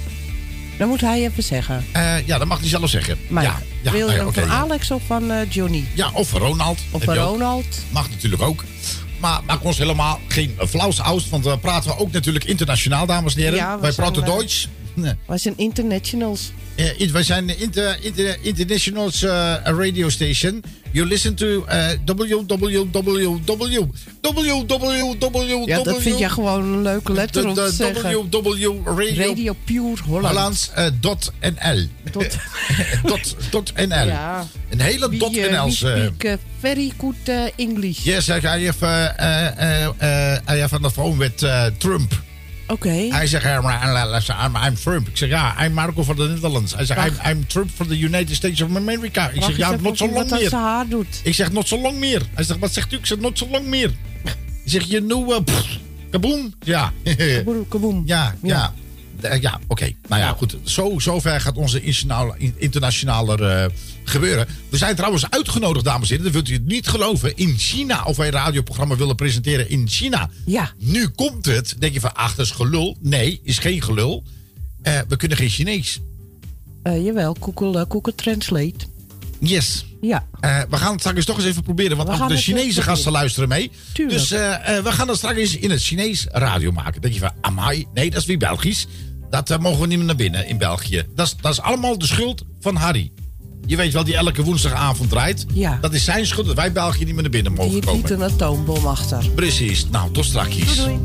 Dan moet hij even zeggen. Eh, ja, dat mag hij zelf zeggen. Maar ja, ja, wil je oké, van ja. Alex of van Johnny? Ja, of van Ronald. Of van. Ronald? Mag natuurlijk ook. Maar maak ons helemaal geen flauws aus, want we praten we ook natuurlijk internationaal, dames en heren. Ja, Wij praten Duits. Wij zijn internationals. Eh, in- wij zijn inter, inter, international eh, radio station. You listen to uh, www. www. Ja, dat vind jij gewoon een leuke letter om te zeggen. www. Radio, Radio Pure Holland. Hollands eh, dot NL. *laughs* Dot. dot, dot NL. Ja. Een hele We, dot eh, NL's. we eh, speak eh, very good eh, English. Yes, I have, uh, uh, uh, uh, I have on the phone with uh, Trump. Oké. Hij zegt, I'm, I'm, I'm Trump. Ik zeg, ja, I'm Marco van de Netherlands. Hij zegt, I'm. I'm Trump from the United States of America. Ik Wacht zeg, ja, not so long meer. haar doet. Ik zeg, not so long meer. Hij zegt, wat zegt u? Ik zeg, not so long meer. Ik zeg, je know, uh, pff, kaboom. Ja. Kaboom, kaboom. *laughs* Ja, ja. Eh, Ja, oké. Nou ja, goed. Zo, zo ver gaat onze internationale, internationale eh, gebeuren. We zijn trouwens uitgenodigd, dames en heren. Dat wilt u het niet geloven. In China. Of wij een radioprogramma willen presenteren in China. Ja. Nu komt het. Denk je van, ach, dat is gelul. Nee, is geen gelul. Eh, we kunnen geen Chinees. Jawel, Google, Google Translate. Yes. Ja. We gaan het straks toch eens even proberen. Want ook de Chinese gasten luisteren mee. Tuurlijk. Dus we gaan dat straks eens in het Chinees radio maken. denk je van, amai, nee, dat is weer Belgisch. Dat eh, mogen we niet meer naar binnen in België. Dat is, dat is allemaal de schuld van Harry. Je weet wel, die elke woensdagavond draait. Ja. Dat is zijn schuld dat wij België niet meer naar binnen mogen komen. liet een atoombom achter. Precies. Nou, tot straks. Doei, doei.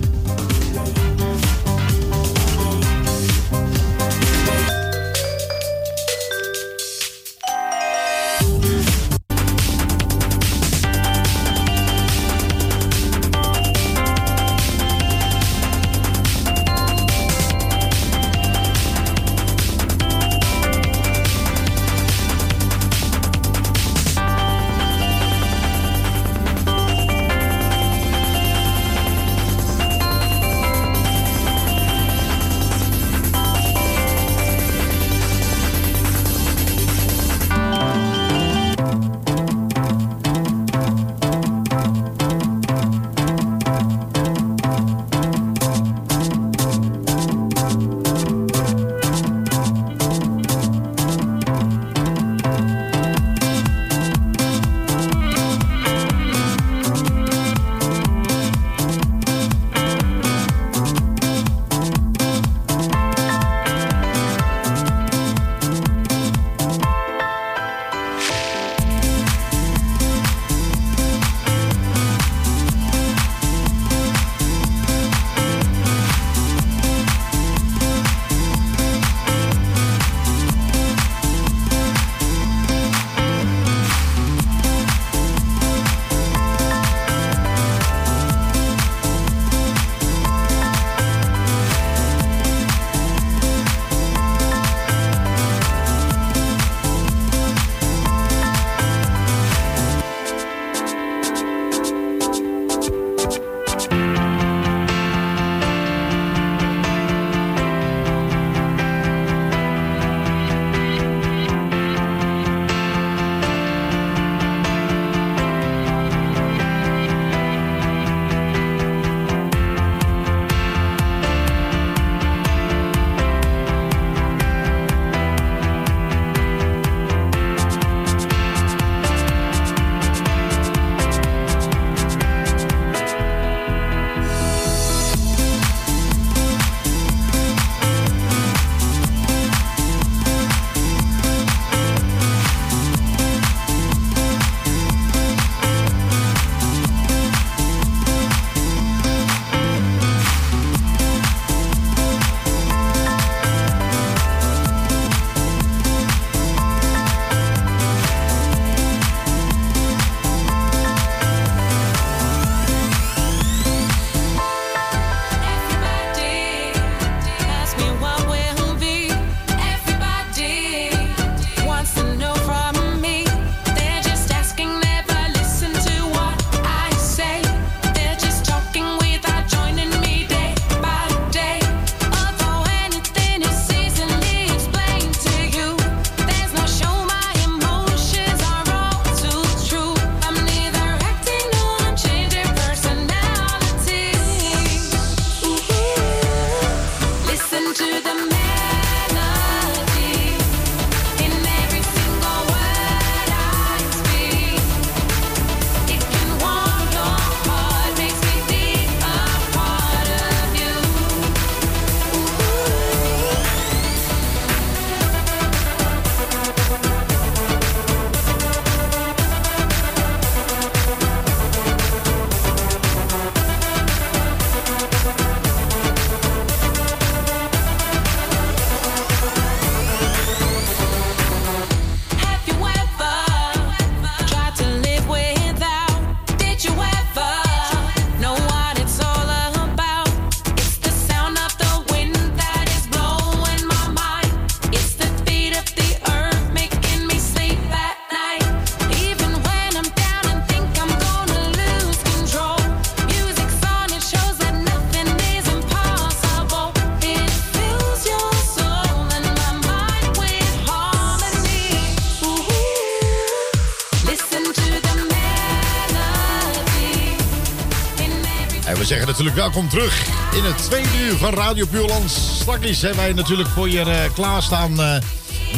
Welkom terug in het tweede uur van Radio Puurland. Straks hebben wij natuurlijk voor je eh, klaarstaan. eh,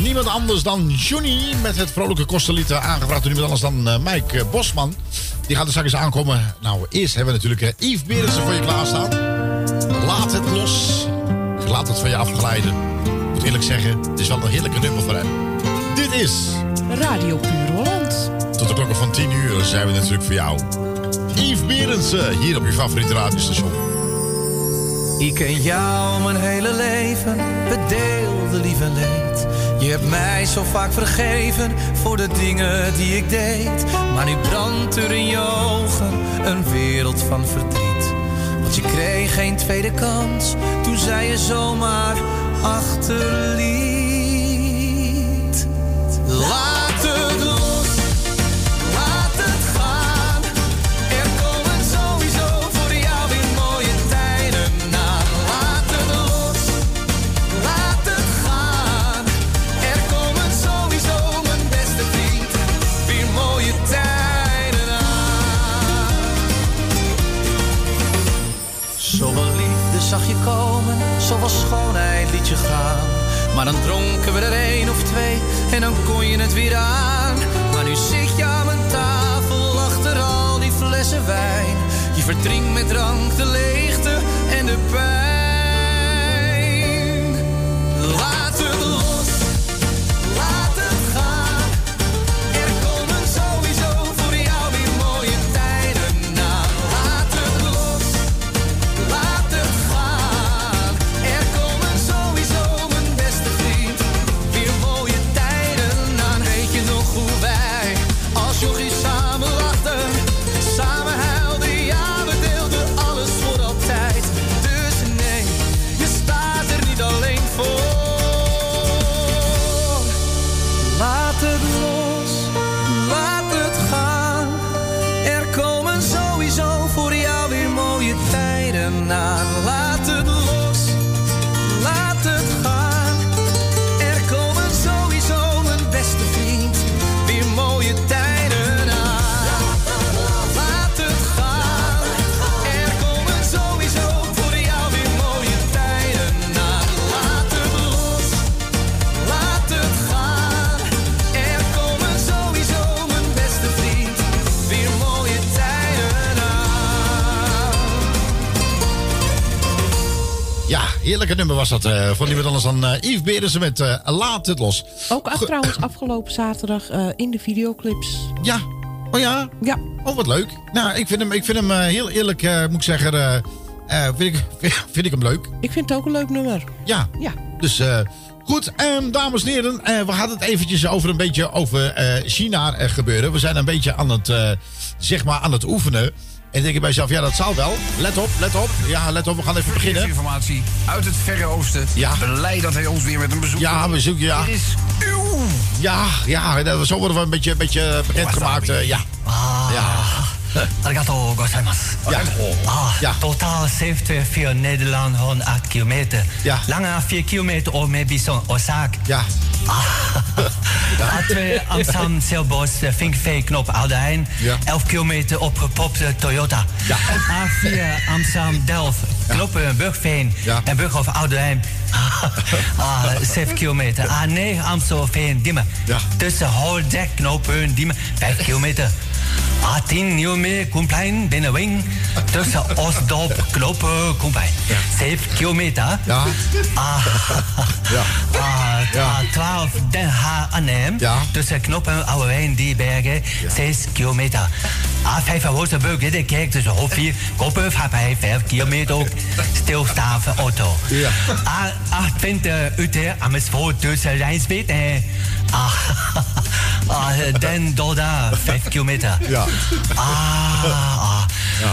niemand anders dan Johnny met het vrolijke kostenlied eh, aangevraagd door niemand anders dan Mike Bosman. Die gaat er straks aankomen. Nou, eerst hebben we natuurlijk Yves Berensen voor je klaarstaan. Laat het los. Laat het van je afglijden. Ik moet eerlijk zeggen, het is wel een heerlijke nummer voor hem. Dit is... Radio Puur Holland. Tot de klokken van 10 uur zijn we natuurlijk voor jou. Yves Berensen, hier op je favoriete radiostation. Ik ken jou mijn hele leven, we deelden lief en leed. Je hebt mij zo vaak vergeven voor de dingen die ik deed. Maar nu brandt er in je ogen een wereld van verdriet. Want je kreeg geen tweede kans, toen zij je zomaar achterliet. Maar dan dronken we er één of twee en dan kon je het weer aan. Maar nu zit je aan mijn tafel achter al die flessen wijn. Je verdrinkt met drank de leegte en de pijn. Heerlijke nummer was dat eh van niemand anders dan eh, Yves Berensen met eh, Laat het los. Ook af, trouwens *laughs* afgelopen zaterdag in de videoclips. Ja. Oh ja? Ja. Oh, wat leuk. Nou, ik vind hem, ik vind hem heel eerlijk, moet ik zeggen, vind, ik, *laughs* vind ik hem leuk. Ik vind het ook een leuk nummer. Ja. Ja. Dus goed, ehm, dames en heren, we hadden het eventjes over een beetje over China gebeuren. We zijn een beetje aan het, zeg maar, aan het oefenen. En denk ik bij mezelf, ja, dat zal wel. Let op, let op. Ja, let op, we gaan even beginnen. Informatie uit het Verre Oosten. Ja. Blij dat hij ons weer met een bezoek Ja, we zoeken, ja. Is Ja, ja, dat- zo worden we een beetje, een beetje bekendgemaakt. eh, ja. Ja. ありがとうございます。 Ja. Ah, Totaal 74 Nederland 108 kilometer. Ja. Langer 4 kilometer of maybe zo'n Osaka. Ja. *laughs* *laughs* A2 Amsterdam Zeilbos, Vinkveen Knop Oudeijn. Ja. 11 kilometer opgepopte Toyota. Ja. A4 Amsterdam Delft, Knoppen Burgveen en Burghof Oudeijn. *laughs* ah, 7 kilometer. A9 Amstelveen Diemen. Tussen Holdek Knopen Diemen 5 kilometer. A10 Nieuwmeer Koenplein Binnenwing. Tussen Osdorp Knopen Koenplein. 7 kilometer. Ja. Ah, Ja. A12 Den Haag Arnhem. Tussen Knoppen Ouwewijn Diebergen. 6 kilometer. A5 Rozenburg de kerk tussen Hof 4 Koppen Vaarpij 5 kilometer. Stilstaan van auto. Ja. A28 Utrecht Amersfoort tussen Rijnsweet en ah, *laughs* ah, Den Dolda 5 kilometer. Ja. Ah, ah.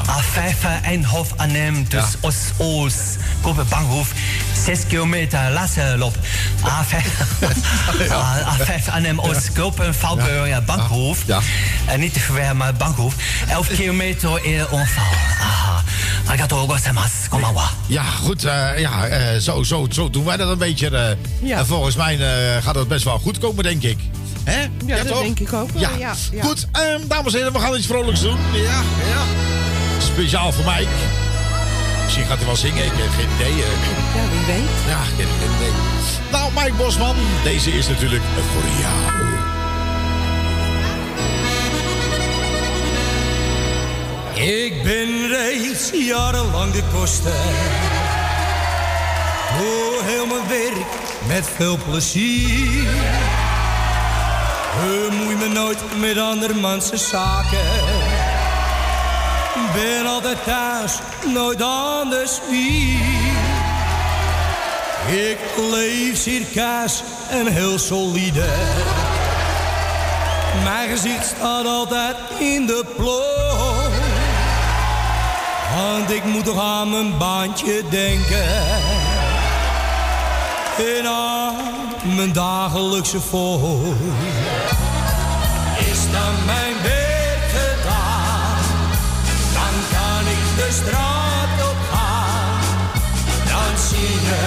A5 Eindhoven Arnhem tussen Os Oos Koppen Bankhoef 6 kilometer Lasselop. A5 Ah, A5 Arnhem Oost Koppen Valburg Bankhoef. En niet te verwerken, maar Bankhoef. 11 kilometer in onval. Ah, arigatou gozaimasu. Konbanwa. Ja, goed. eh, ja, eh, zo, zo, zo doen wij dat een beetje. eh. En volgens mij eh, gaat het best wel goed komen, denk ik. Hè? Ja, dat toch? denk ik ook wel. Ja. Ja. Ja, Goed, ehm, dames en heren, we gaan iets vrolijks doen. Ja, ja. Speciaal voor mij. Misschien gaat hij wel zingen, ik heb geen idee. eh. Ja, wie weet. Ja, ik heb geen idee. Nou, Mike Bosman, deze is natuurlijk voor jou. Ik ben reeds jarenlang de koster. Doe heel mijn werk met veel plezier. Bemoei me nooit met andermans zaken. Ben altijd thuis, nooit anders wie. Ik leef circa's en heel solide. Mijn gezicht staat altijd in de plooi. Want ik moet toch aan mijn baantje denken. En aan mijn dagelijkse fooi. Is dan mijn werk gedaan, dan kan ik de straat op gaan. Dan zie je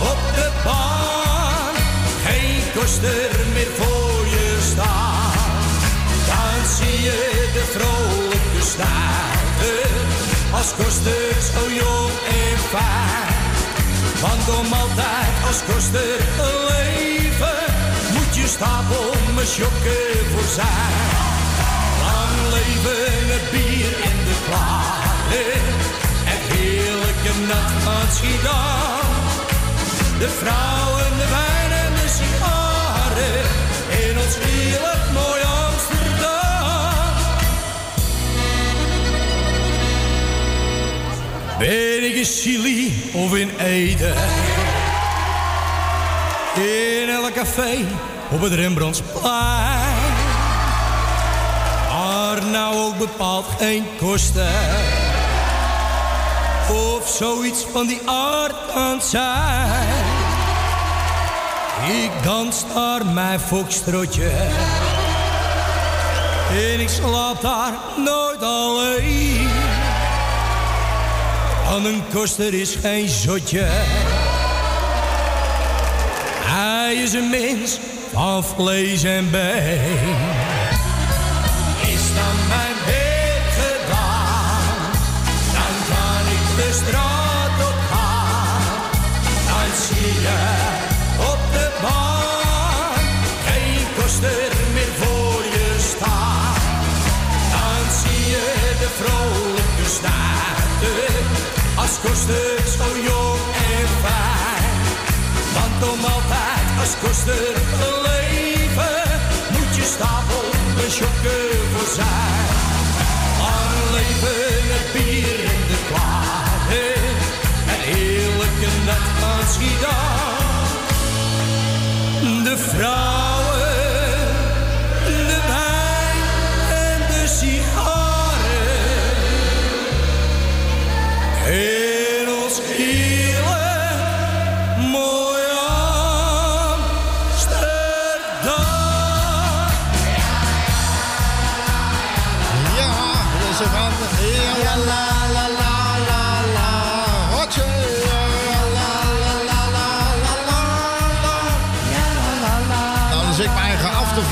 op de baan geen koster meer voor je staan. Dan zie je de vrolijke stuiter als koster zo jong en fijn. Want om altijd als koster te leven, moet je stapel me sjokken voor zijn. Lang leven het bier in de klaren, het heerlijke nat van. De vrouwen, de wijn en de sigaren, in ons heerlijk Ben ik in Chili of in Ede? In elk café op het Rembrandtsplein. Maar nou ook bepaald geen kosten. Of zoiets van die aard kan zijn. Ik dans daar mijn foxtrotje. En ik slaap daar nooit alleen. Want een koster is geen zotje. Hij is een mens van vlees en been. Koster zo jong en fijn. Want om altijd als koster te leven, moet je stapel een sjokken voor zijn. Lang leven het bier in de klaren, het heerlijke net van Schiedam. De vrouwen,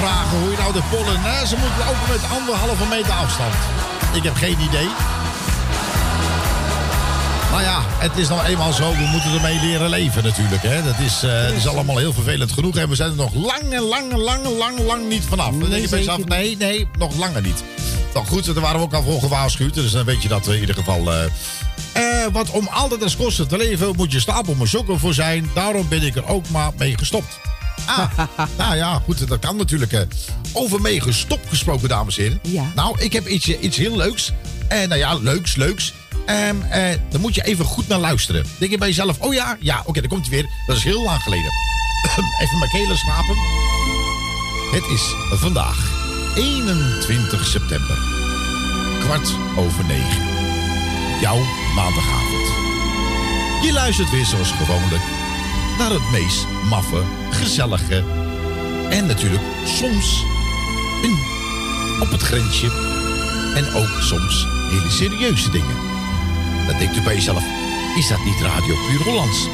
vragen hoe je nou de Polonaise moet lopen met anderhalve meter afstand. Ik heb geen idee. Nou ja, het is nou eenmaal zo. We moeten ermee leren leven natuurlijk. Hè. Dat is, eh, het is allemaal heel vervelend genoeg. En we zijn er nog lang en lang en lang en lang, lang niet vanaf. Dan denk je bij jezelf, nee, nee, nog langer niet. Nou goed, daar waren we ook al voor gewaarschuwd. Dus dan weet je dat in ieder geval. eh eh, want om altijd als kosten te leven moet je stapel sokken voor zijn. Daarom ben ik er ook maar mee gestopt. Ah, nou ja, goed, dat kan natuurlijk. eh. Over mee gestopt gesproken, dames en heren. Ja. Nou, ik heb iets, iets heel leuks. En nou ja, leuks, leuks. Eh, dan moet je even goed naar luisteren. Denk je bij jezelf, oh ja, ja, oké, daar komt hij weer. Dat is heel lang geleden. *clears throat* even mijn kelen schrapen. Het is vandaag 21 september. Kwart over negen. Jouw maandagavond. Je luistert weer zoals gewoonlijk naar het meest maffe, gezellige en natuurlijk soms een op het grensje en ook soms hele serieuze dingen. Dan denkt u bij jezelf, is dat niet Radio Puur Hollands?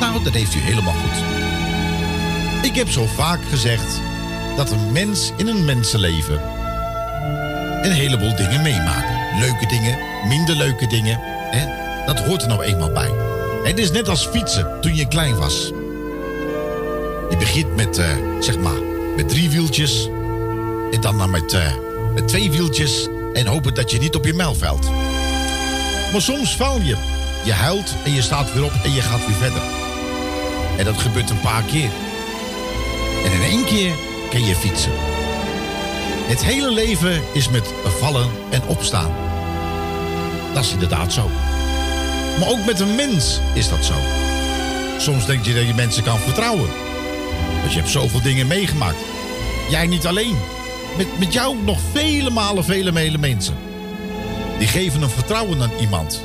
Nou, dat heeft u helemaal goed. Ik heb zo vaak gezegd dat een mens in een mensenleven een heleboel dingen meemaakt. Leuke dingen, minder leuke dingen. Hè? dat hoort er nou eenmaal bij. Het is net als fietsen toen je klein was. Je begint met, eh, zeg maar, met drie wieltjes. En dan, dan met, eh, met twee wieltjes. En hopen dat je niet op je mijl valt. Maar soms val je. Je huilt en je staat weer op en je gaat weer verder. En dat gebeurt een paar keer. En in één keer kan je fietsen. Het hele leven is met vallen en opstaan. Dat is inderdaad zo. Maar ook met een mens is dat zo. Soms denk je dat je mensen kan vertrouwen. Want je hebt zoveel dingen meegemaakt. Jij niet alleen. Met, met jou nog vele malen, vele, vele mensen. Die geven een vertrouwen aan iemand.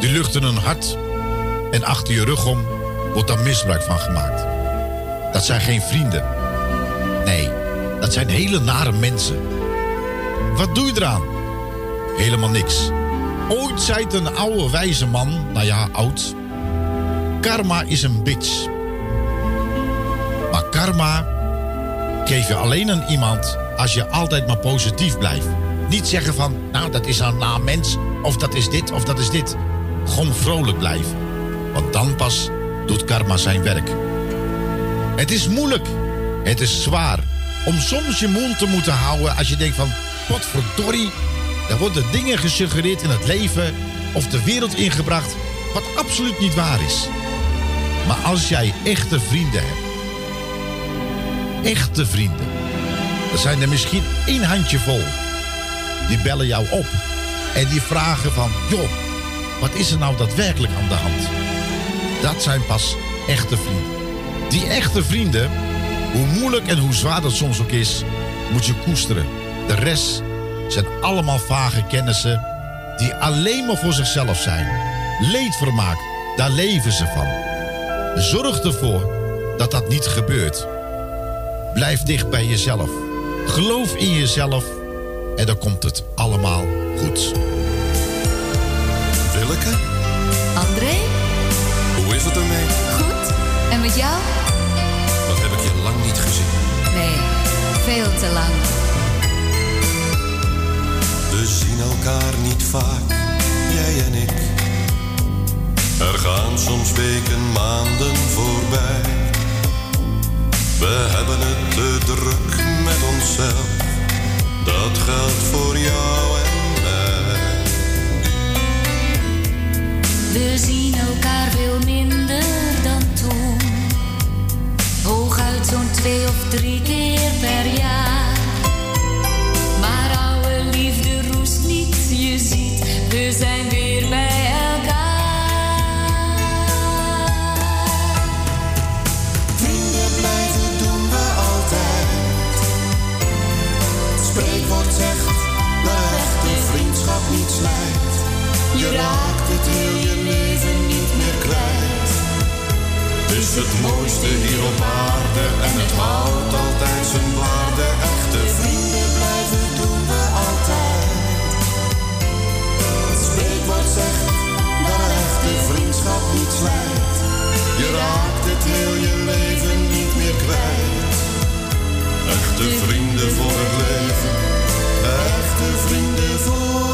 Die luchten een hart. En achter je rug om wordt daar misbruik van gemaakt. Dat zijn geen vrienden. Nee, dat zijn hele nare mensen. Wat doe je eraan? Helemaal niks. Ooit zei een oude wijze man, nou ja, oud. Karma is een bitch. Maar karma geef je alleen aan iemand als je altijd maar positief blijft. Niet zeggen van, nou dat is een na mens, of dat is dit, of dat is dit. Gewoon vrolijk blijven. Want dan pas doet karma zijn werk. Het is moeilijk. Het is zwaar. Om soms je mond te moeten houden als je denkt van... Potverdorie, er worden dingen gesuggereerd in het leven... of de wereld ingebracht wat absoluut niet waar is. Maar als jij echte vrienden hebt... Echte vrienden... er zijn er misschien één handje vol. Die bellen jou op. En die vragen van... joh, wat is er nou daadwerkelijk aan de hand? Dat zijn pas echte vrienden. Die echte vrienden, hoe moeilijk en hoe zwaar dat soms ook is, moet je koesteren. De rest zijn allemaal vage kennissen die alleen maar voor zichzelf zijn. Leedvermaak, daar leven ze van. Zorg ervoor dat dat niet gebeurt. Blijf dicht bij jezelf. Geloof in jezelf en dan komt het allemaal goed. Willeke, André, hoe is het ermee? goed. En met jou? Wat heb ik je lang niet gezien? Nee, veel te lang. Elkaar niet vaak, jij en ik. Er gaan soms weken, maanden voorbij. We hebben het te druk met onszelf. Dat geldt voor jou en mij. We zien elkaar veel minder dan toen. Hooguit zo'n twee of drie keer per jaar. Je ziet, we zijn weer bij elkaar. Vrienden blijven doen we altijd. Het spreekwoord zegt dat echte vriendschap niet slijt. Je raakt het heel je leven niet meer kwijt. is het mooiste hier op aarde en het houdt altijd zijn waarde. Echte Vrienden dat echte vriendschap niet slijt. Je raakt het heel je leven niet meer kwijt. Echte vrienden voor het leven. Echte vrienden voor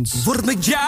Hollands. Word met jou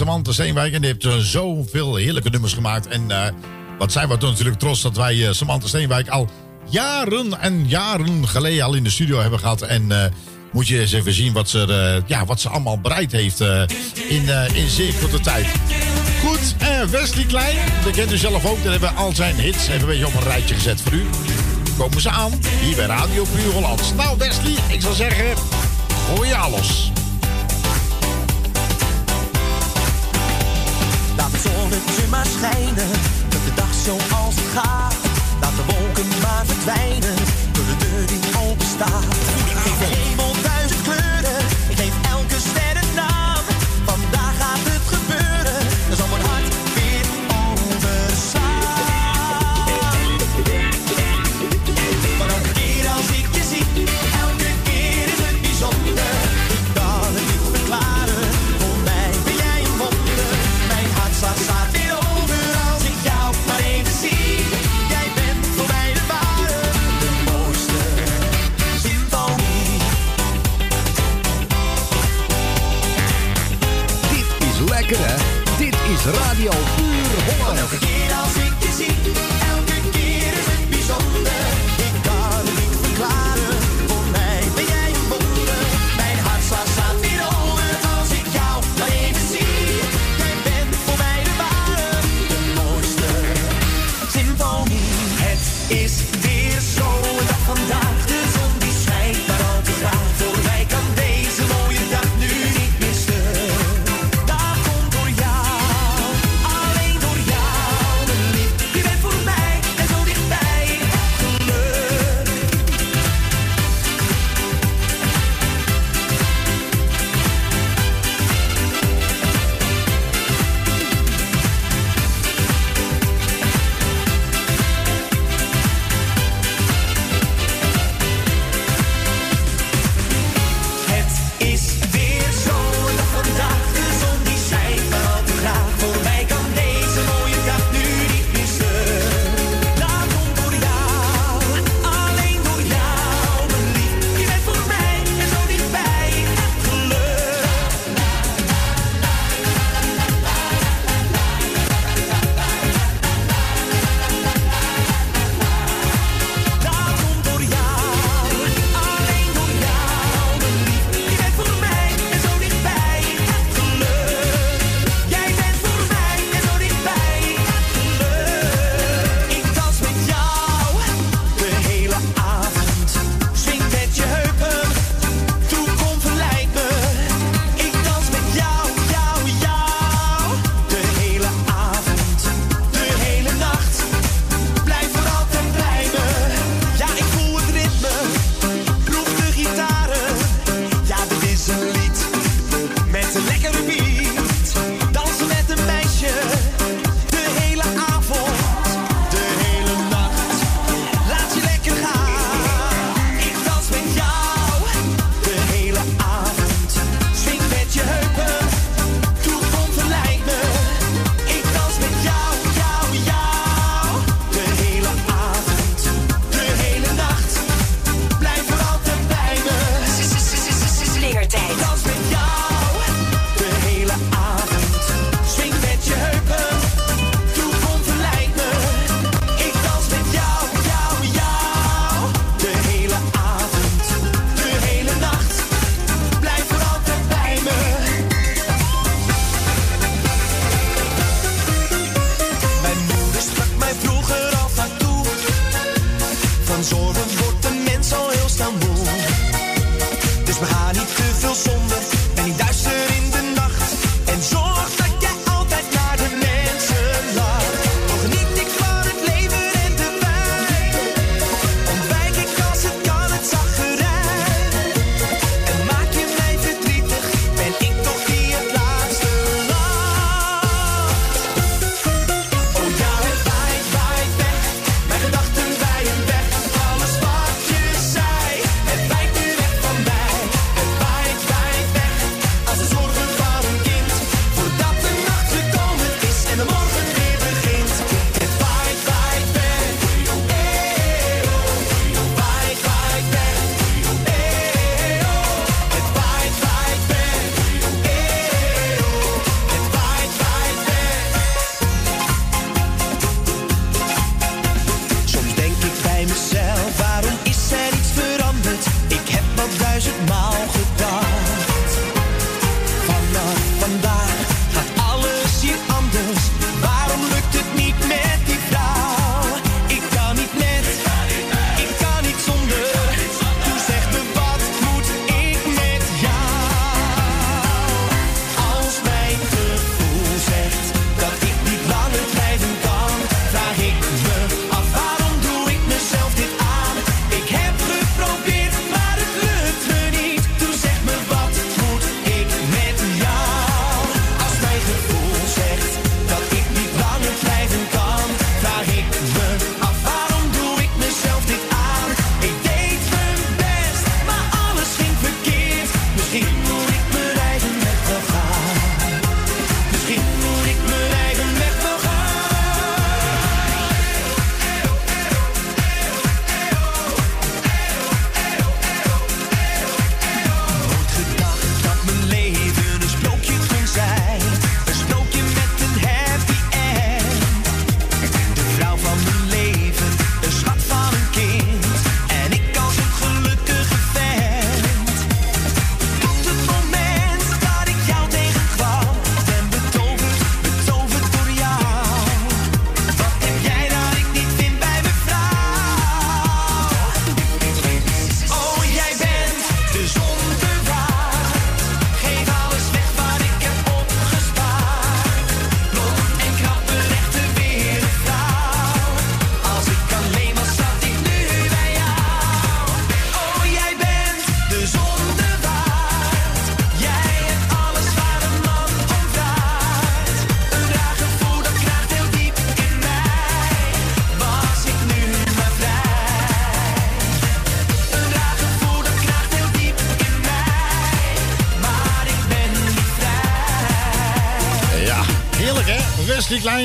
Samantha Steenwijk. En die heeft eh, zoveel heerlijke nummers gemaakt. En eh, wat zijn we toen natuurlijk trots dat wij eh, Samantha Steenwijk al jaren en jaren geleden al in de studio hebben gehad. En moet je eens even zien wat ze, ja, wat ze allemaal bereid heeft in, in zeer korte tijd. Goed, Wesley Klein, dat kent u zelf ook. Daar hebben we al zijn hits even een beetje op een rijtje gezet voor u. Komen ze aan hier bij Radio Puur Hollands. Nou Wesley, ik zal zeggen, gooi alles. zoals gaat.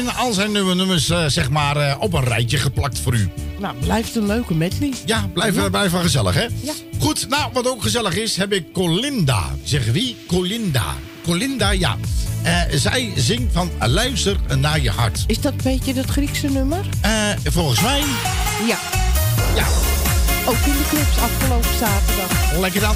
Nieuwe nummers eh, zeg maar eh, op een rijtje geplakt voor u. Nou, blijft een leuke medley. Ja, blijf, blijf wel gezellig, hè? Ja. Goed, nou, wat ook gezellig is, heb ik Colinda. Zeggen wie? Colinda. Colinda, ja. Eh, zij zingt van Luister naar je hart. Is dat een beetje dat Griekse nummer? Volgens mij, Ja. ja. Ook in de clips afgelopen zaterdag. Lekker dan.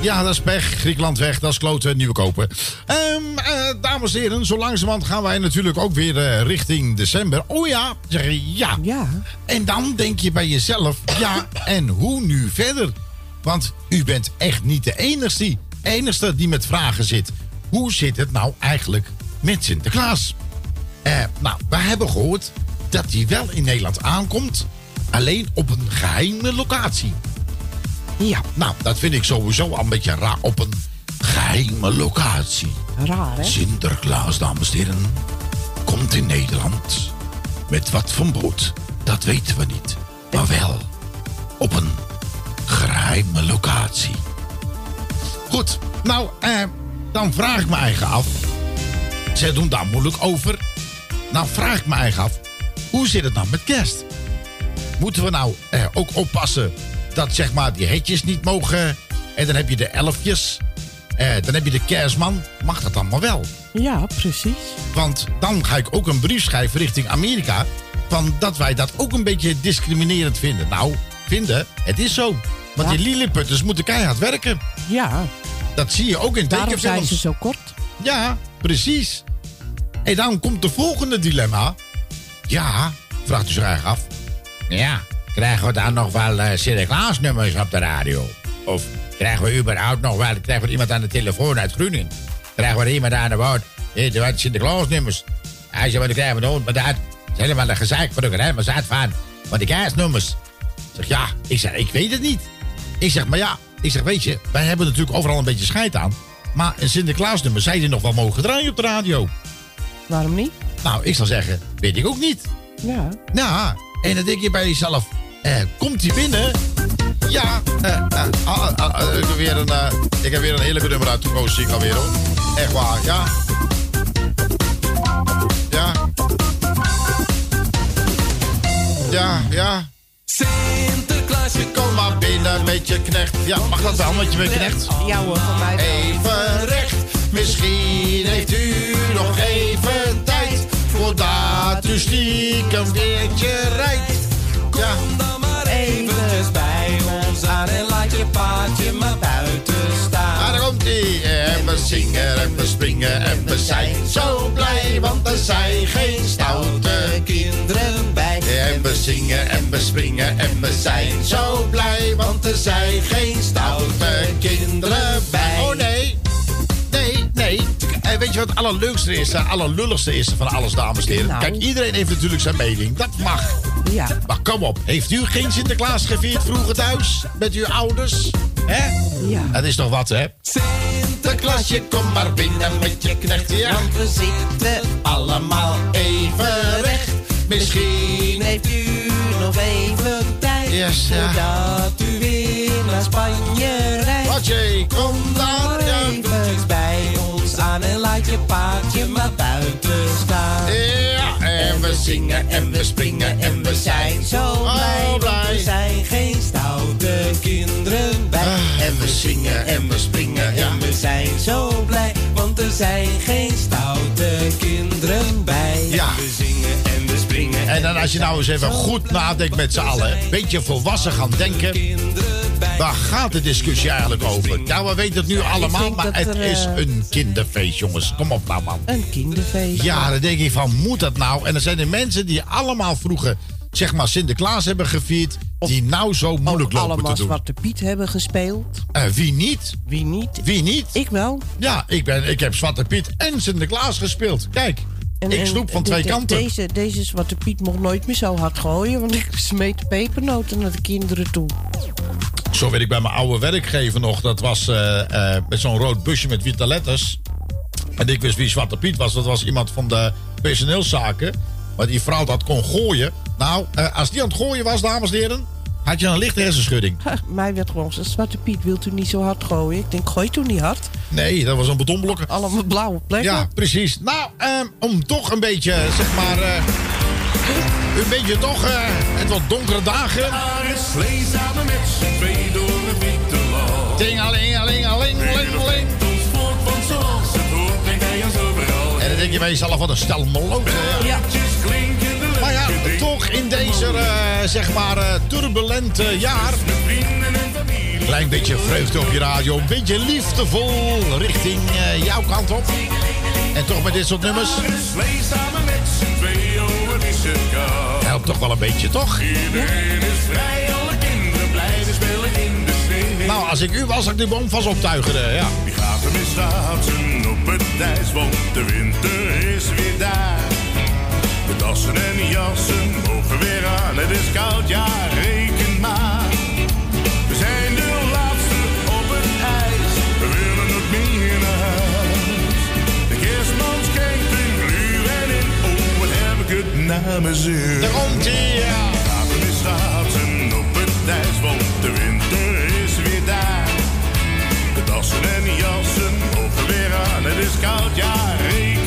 Ja, dat is pech. Griekenland weg, dat is kloten, nieuwe kopen. Ehm, eh, dames en heren, zo langzamerhand gaan wij natuurlijk ook weer eh, richting december. Oh ja, zeg je ja. Ja. En dan denk je bij jezelf, ja, en hoe nu verder? Want u bent echt niet de enigste, enigste die met vragen zit. Hoe zit het nou eigenlijk met Sinterklaas? Eh, nou, we hebben gehoord dat hij wel in Nederland aankomt, alleen op een geheime locatie. Ja, nou, dat vind ik sowieso al een beetje raar. Op een geheime locatie. Raar, hè? Sinterklaas, dames en heren, komt in Nederland. Met wat voor boot, dat weten we niet. Maar wel op een geheime locatie. Goed, nou, eh, dan vraag ik me eigen af. Zij doen daar moeilijk over. Nou, vraag ik me eigen af. Hoe zit het nou met kerst? Moeten we nou eh, ook oppassen dat zeg maar die hetjes niet mogen. En dan heb je de elfjes. Eh, dan heb je de kerstman. Mag dat allemaal wel? Ja, precies. Want dan ga ik ook een brief schrijven richting Amerika. Van dat wij dat ook een beetje discriminerend vinden. Nou, vinden, het is zo. Want Ja. die lilliputters moeten keihard werken. Ja. Dat zie je ook in Daarom zijn tekenfilms. ze zo kort. Ja, precies. En dan komt de volgende dilemma. Ja, vraagt u zich eigenlijk af. Ja, krijgen we dan nog wel eh Sinterklaasnummers op de radio? Of krijgen we überhaupt nog wel... Krijgen we iemand aan de telefoon uit Groningen? Krijgen we iemand aan de woord? Hé, er wat Sinterklaasnummers. Hij zei, wat krijgen we dan? Maar dat is helemaal een gezeik voor de geheime zaad van. Want die kerstnummers, Ik zeg, ja. Ik zeg, ik weet het niet. Ik zeg, maar ja. Ik zeg, weet je, wij hebben natuurlijk overal een beetje scheid aan. Maar een Sinterklaasnummer, zij die nog wel mogen draaien op de radio? Waarom niet? Nou, ik zou zeggen, weet ik ook niet. Ja. Ja, en dan denk je bij jezelf, eh, komt hij binnen? Ja, eh, eh, ah, ah, ah, ik, heb weer een, eh, ik heb weer een hele nummer uitgekozen, zie ik alweer hoor. Echt waar, ja. Ja. Ja, ja. Sinterklaasje, kom maar binnen met je knecht. Ja, mag dat wel met je knecht? Ja hoor, van mij. Even recht, misschien heeft u nog even tijd. Voordat u stiekem weertje rijdt. Ja. dan maar eventjes bij ons aan en laat je paardje maar buiten staan. Ah, daar komt ie. En we zingen en we springen en we zijn zo blij. Want er zijn geen stoute kinderen bij. En we zingen en we springen en we zijn zo blij. Want er zijn geen stoute kinderen bij. Oh nee. Nee, nee. En weet je wat het allerleukste is, het allerlulligste is van alles, dames en heren? Nou. Kijk, iedereen heeft natuurlijk zijn mening. Dat mag. Ja. Maar kom op, heeft u geen Sinterklaas gevierd vroeger thuis? Met uw ouders? Hè? Ja. Dat is toch wat, hè? Sinterklaasje, kom maar binnen met je knecht, ja. Want we zitten Allemaal even recht. Misschien heeft u nog even tijd. Yes, ja. Voordat u weer naar Spanje rijdt. Watje, kom daar, eventjes bij ons aan en laat je paardje maar buiten staan. Ja, en we zingen en we springen en we zijn Zo zo blij, want blij. er zijn geen stoute kinderen bij. Ah, En we zingen en we springen, ja. En we zijn zo blij, want er zijn geen stoute kinderen bij. Ja. We zingen en. En dan als je nou eens even goed nadenkt met z'n allen, een beetje volwassen gaan denken, waar gaat de discussie eigenlijk over? Ja, we weten het nu allemaal, maar het er, is eh, een kinderfeest, jongens. Kom op nou, man. Een kinderfeest. Ja, dan denk ik van, moet dat nou? En er zijn er mensen die allemaal vroeger, zeg maar, Sinterklaas hebben gevierd, die nou zo moeilijk lopen allemaal te doen. Zwarte Piet hebben gespeeld. Eh, wie niet? Wie niet? Wie niet? Ik wel. Ja, ik, ben, ik heb Zwarte Piet en Sinterklaas gespeeld. Kijk, En- ik en sloep van de- twee de- kanten. Deze, deze Zwarte Piet mocht nooit meer zo hard gooien, want ik smeet de pepernoten naar de kinderen toe. Zo weet ik bij mijn oude werkgever nog. Dat was eh, eh, met zo'n rood busje met witte letters. En ik wist wie Zwarte Piet was. Dat was iemand van de personeelszaken. Maar die vrouw dat kon gooien. Nou, eh, als die aan het gooien was, dames en heren... had je een lichte hersenschudding. Ha, mij werd gewoon gezegd, Zwarte Piet, wilt u niet zo hard gooien? Ik denk, gooi toen niet hard. Nee, dat was een betonblok. Allemaal blauwe plekken. Ja, precies. Nou, ehm, om toch een beetje, zeg maar... eh, een beetje toch, eh, het wat donkere dagen. Slee samen met z'n twee door het witte land. Tingelingelingeling, ling, Ons volk van zoals het hoort, denk hij aan overal. En dan denk je bij jezelf, wat een stel moloten. Ja. klinken Maar ja, toch in deze, eh, zeg maar, eh, turbulente jaar. Klein beetje vreugde op je radio, een beetje liefdevol richting eh, jouw kant op. En toch met dit soort nummers. Helpt toch wel een beetje, toch? Iedereen is vrij, alle kinderen blijven spelen in de. Nou, als ik u was, had ik die boom vast optuigen, eh, ja. Die gaat er mis schaatsen op het ijs, want de winter is weer daar. De dassen en jassen mogen weer aan, het is koud, ja, reken maar. We zijn de laatste op het ijs, we willen nog meer naar huis. De kerstman schenkt een gluur en in, oh, wat heb ik het naar mijn zin. Daar komt ie, ja. Weer schaatsen op het ijs, want de winter is weer daar. De dassen en jassen mogen weer aan, het is koud, ja, reken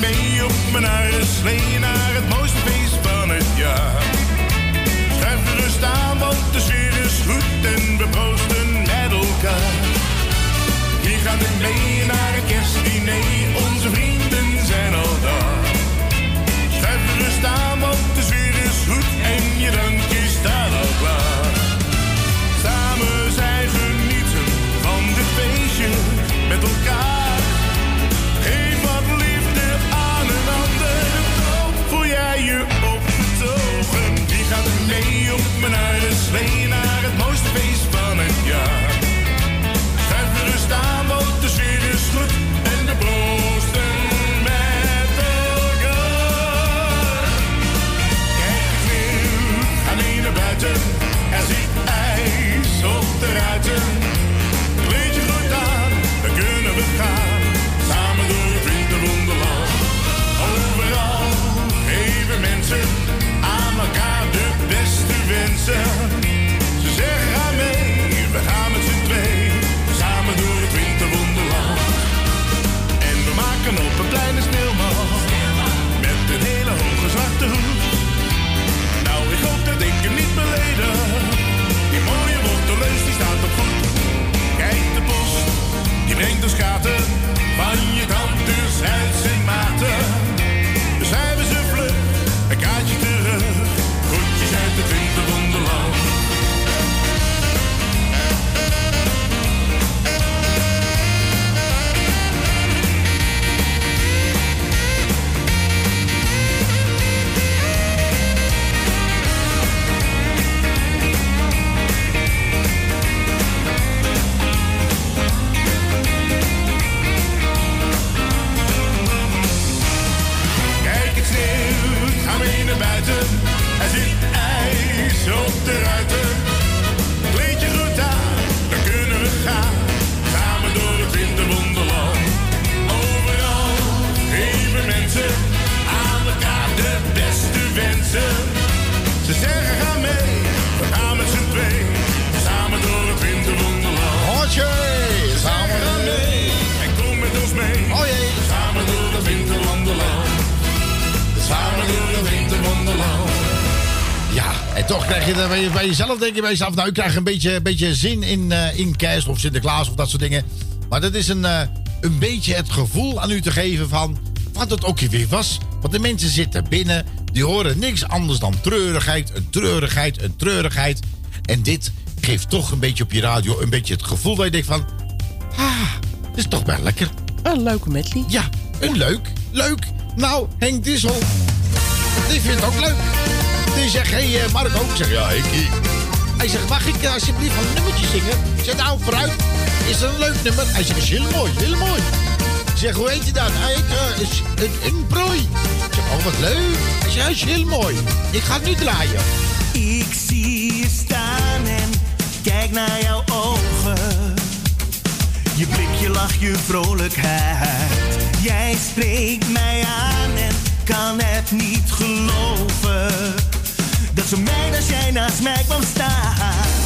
mee op mijn slee naar het mooiste proosten met elkaar. Wie gaat er mee naar het kerstdiner? Onze vrienden zijn al daar. Schuif rust aan, want de zuur is goed en je drankje staat al klaar. Die brengt ons kaarten. Buiten. Toch krijg je bij, bij jezelf denk je bij jezelf... nou, ik krijg een beetje, een beetje zin in, eh, in kerst of Sinterklaas of dat soort dingen. Maar dat is een, eh, een beetje het gevoel aan u te geven van... wat het ook weer was. Want de mensen zitten binnen, die horen niks anders dan treurigheid, een treurigheid, een treurigheid. En dit geeft toch een beetje op je radio een beetje het gevoel dat je denkt van... ah, het is toch wel lekker. Een leuke medley. Ja, een leuk, leuk. Nou, Henk Dissel, die vindt het ook leuk. Die zegt, hé hey, eh, Marco, ik zeg, ja, ik. Hij zegt, mag ik eh, alsjeblieft een nummertje zingen? Ik zeg, nou, vooruit. Is dat een leuk nummer? Hij zegt, is heel mooi, heel mooi. Ik zeg, hoe heet je dat? Eh, is een, een prooi. Ik zeg, oh, wat leuk. Hij zegt, is heel mooi. Ik ga het nu draaien. Ik zie je staan en kijk naar jouw ogen. Je blik, je lach, je vrolijkheid. Jij spreekt mij aan en kan het niet geloven. Dat zo mij als jij naast mij kwam staan.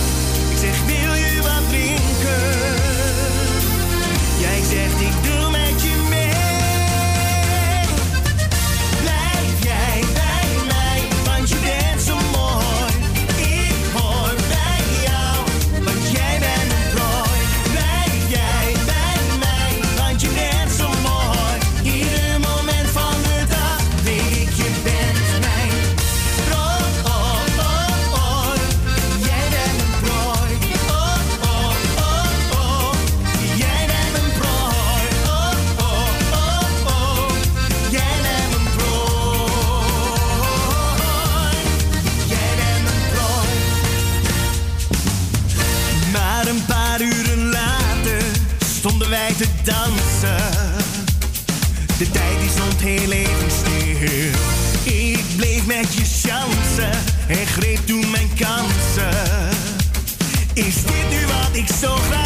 Dansen. De tijd die stond heel even stil. Ik bleef met je chansen en greep toen mijn kansen. Is dit nu wat ik zo graag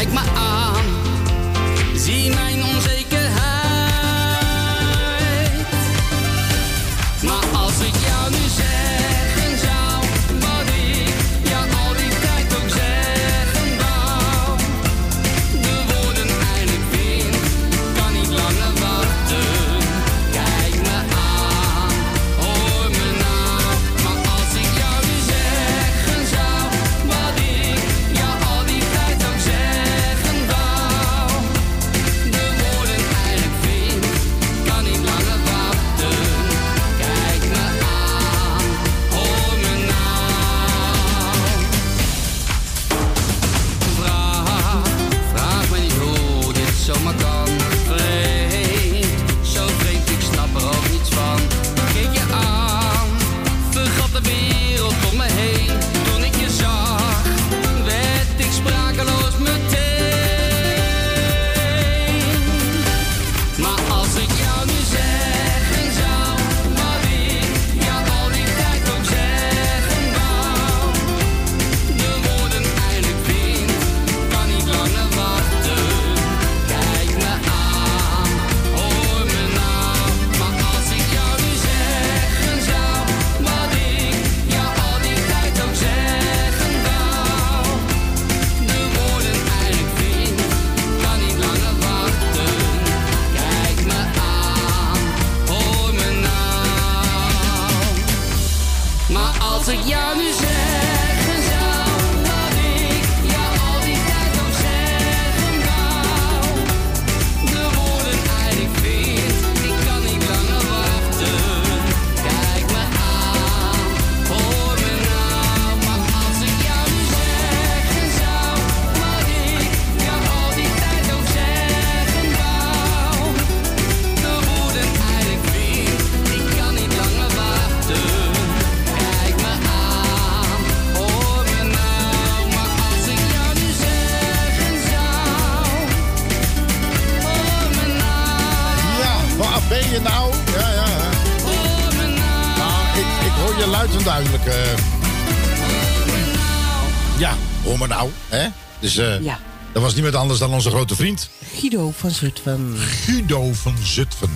Kijk me aan, zie mijn onzekerheid. met anders dan onze grote vriend. Guido van Zutphen. Guido van Zutphen.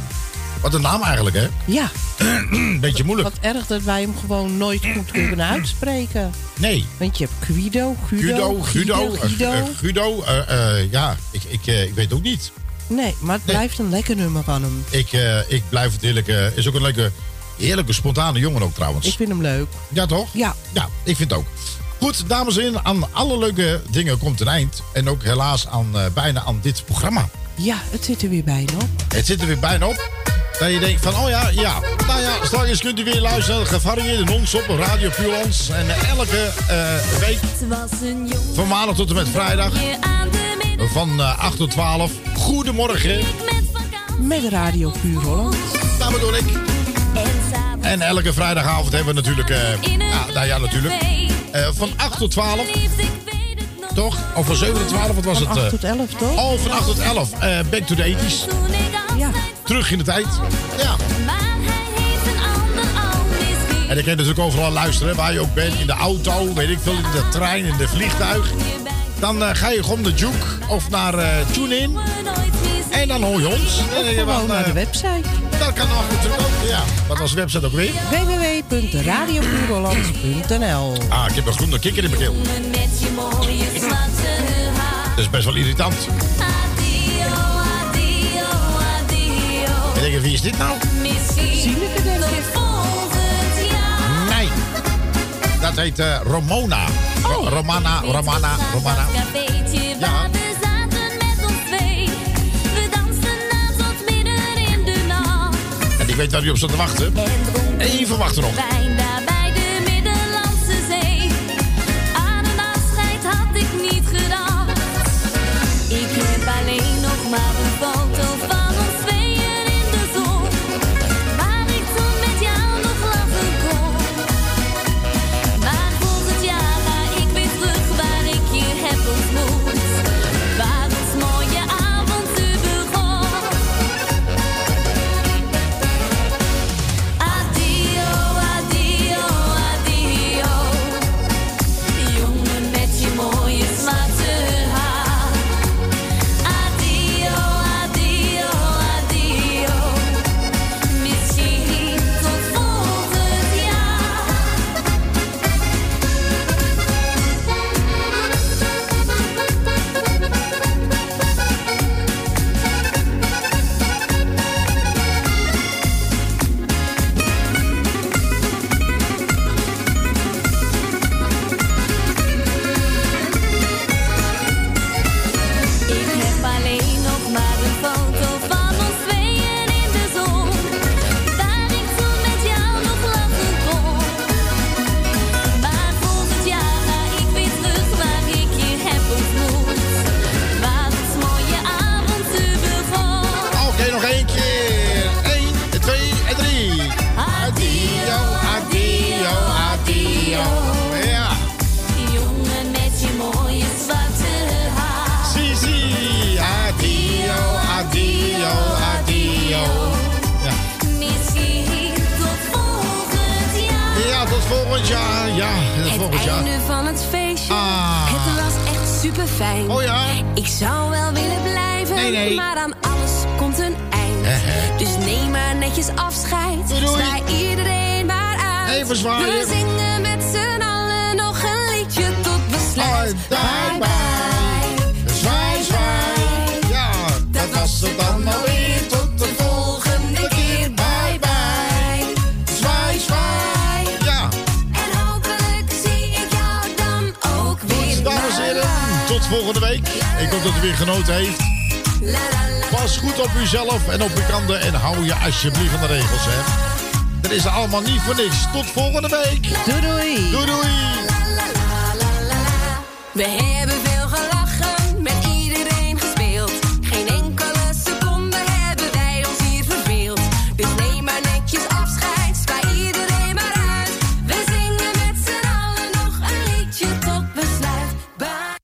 Wat een naam eigenlijk, hè? Ja. *clears throat* Beetje moeilijk. Wat erg dat wij hem gewoon nooit goed kunnen *clears throat* uitspreken. Nee. Want je hebt Guido, Guido, Guido, Guido. Guido, eh, eh, eh, ja, ik, ik, ik weet ook niet. Nee, maar het blijft een lekker nummer van hem. Ik, ik blijf het eerlijk. is ook een leuke, heerlijke, spontane jongen ook trouwens. Ik vind hem leuk. Ja, toch? Ja. Ja, ik vind het ook. Goed, dames en heren, aan alle leuke dingen komt een eind. En ook helaas aan, eh, bijna aan dit programma. Ja, het zit er weer bijna op. Het zit er weer bijna op. Dat je denkt van, oh ja, ja. Nou ja, straks kunt u weer luisteren naar de gevarieerde non-stop op Radio Puurlands. En eh, elke eh, week, van maandag tot en met vrijdag, van eh, 8 tot 12. Goedemorgen. Met Radio Puur Holland. Dat bedoel ik. En elke vrijdagavond hebben we natuurlijk, eh, ja, nou ja, natuurlijk, eh, van 8 tot 12. Toch? Of van 7 tot 12, wat was Van het? 8 eh? tot 11, toch? Oh, van 8 tot 11. Eh, back to the 80s. Ja. Terug in de tijd. Ja. En ik kan natuurlijk overal luisteren, waar je ook bent. In de auto, weet ik veel, in de trein, in de vliegtuig. Dan ga je gewoon naar Juke of naar TuneIn. En dan hoor je ons. Je Gewoon van, naar de website. Dat kan nog natuurlijk ook, ja. Wat was de website ook weer? www.radiopuurholland.nl Ah, ik heb een groene kikker in mijn keel. Dat is best wel irritant. En denk je, wie is dit nou? Zieneke, denk ik. Nee. Dat heet eh, Romona. Ro- Romana, Romana, Romana. Ik weet waar u op zat te wachten. Even wachten nog. Allemaal niet voor niks. Tot volgende week. Doei doei. Doei doei.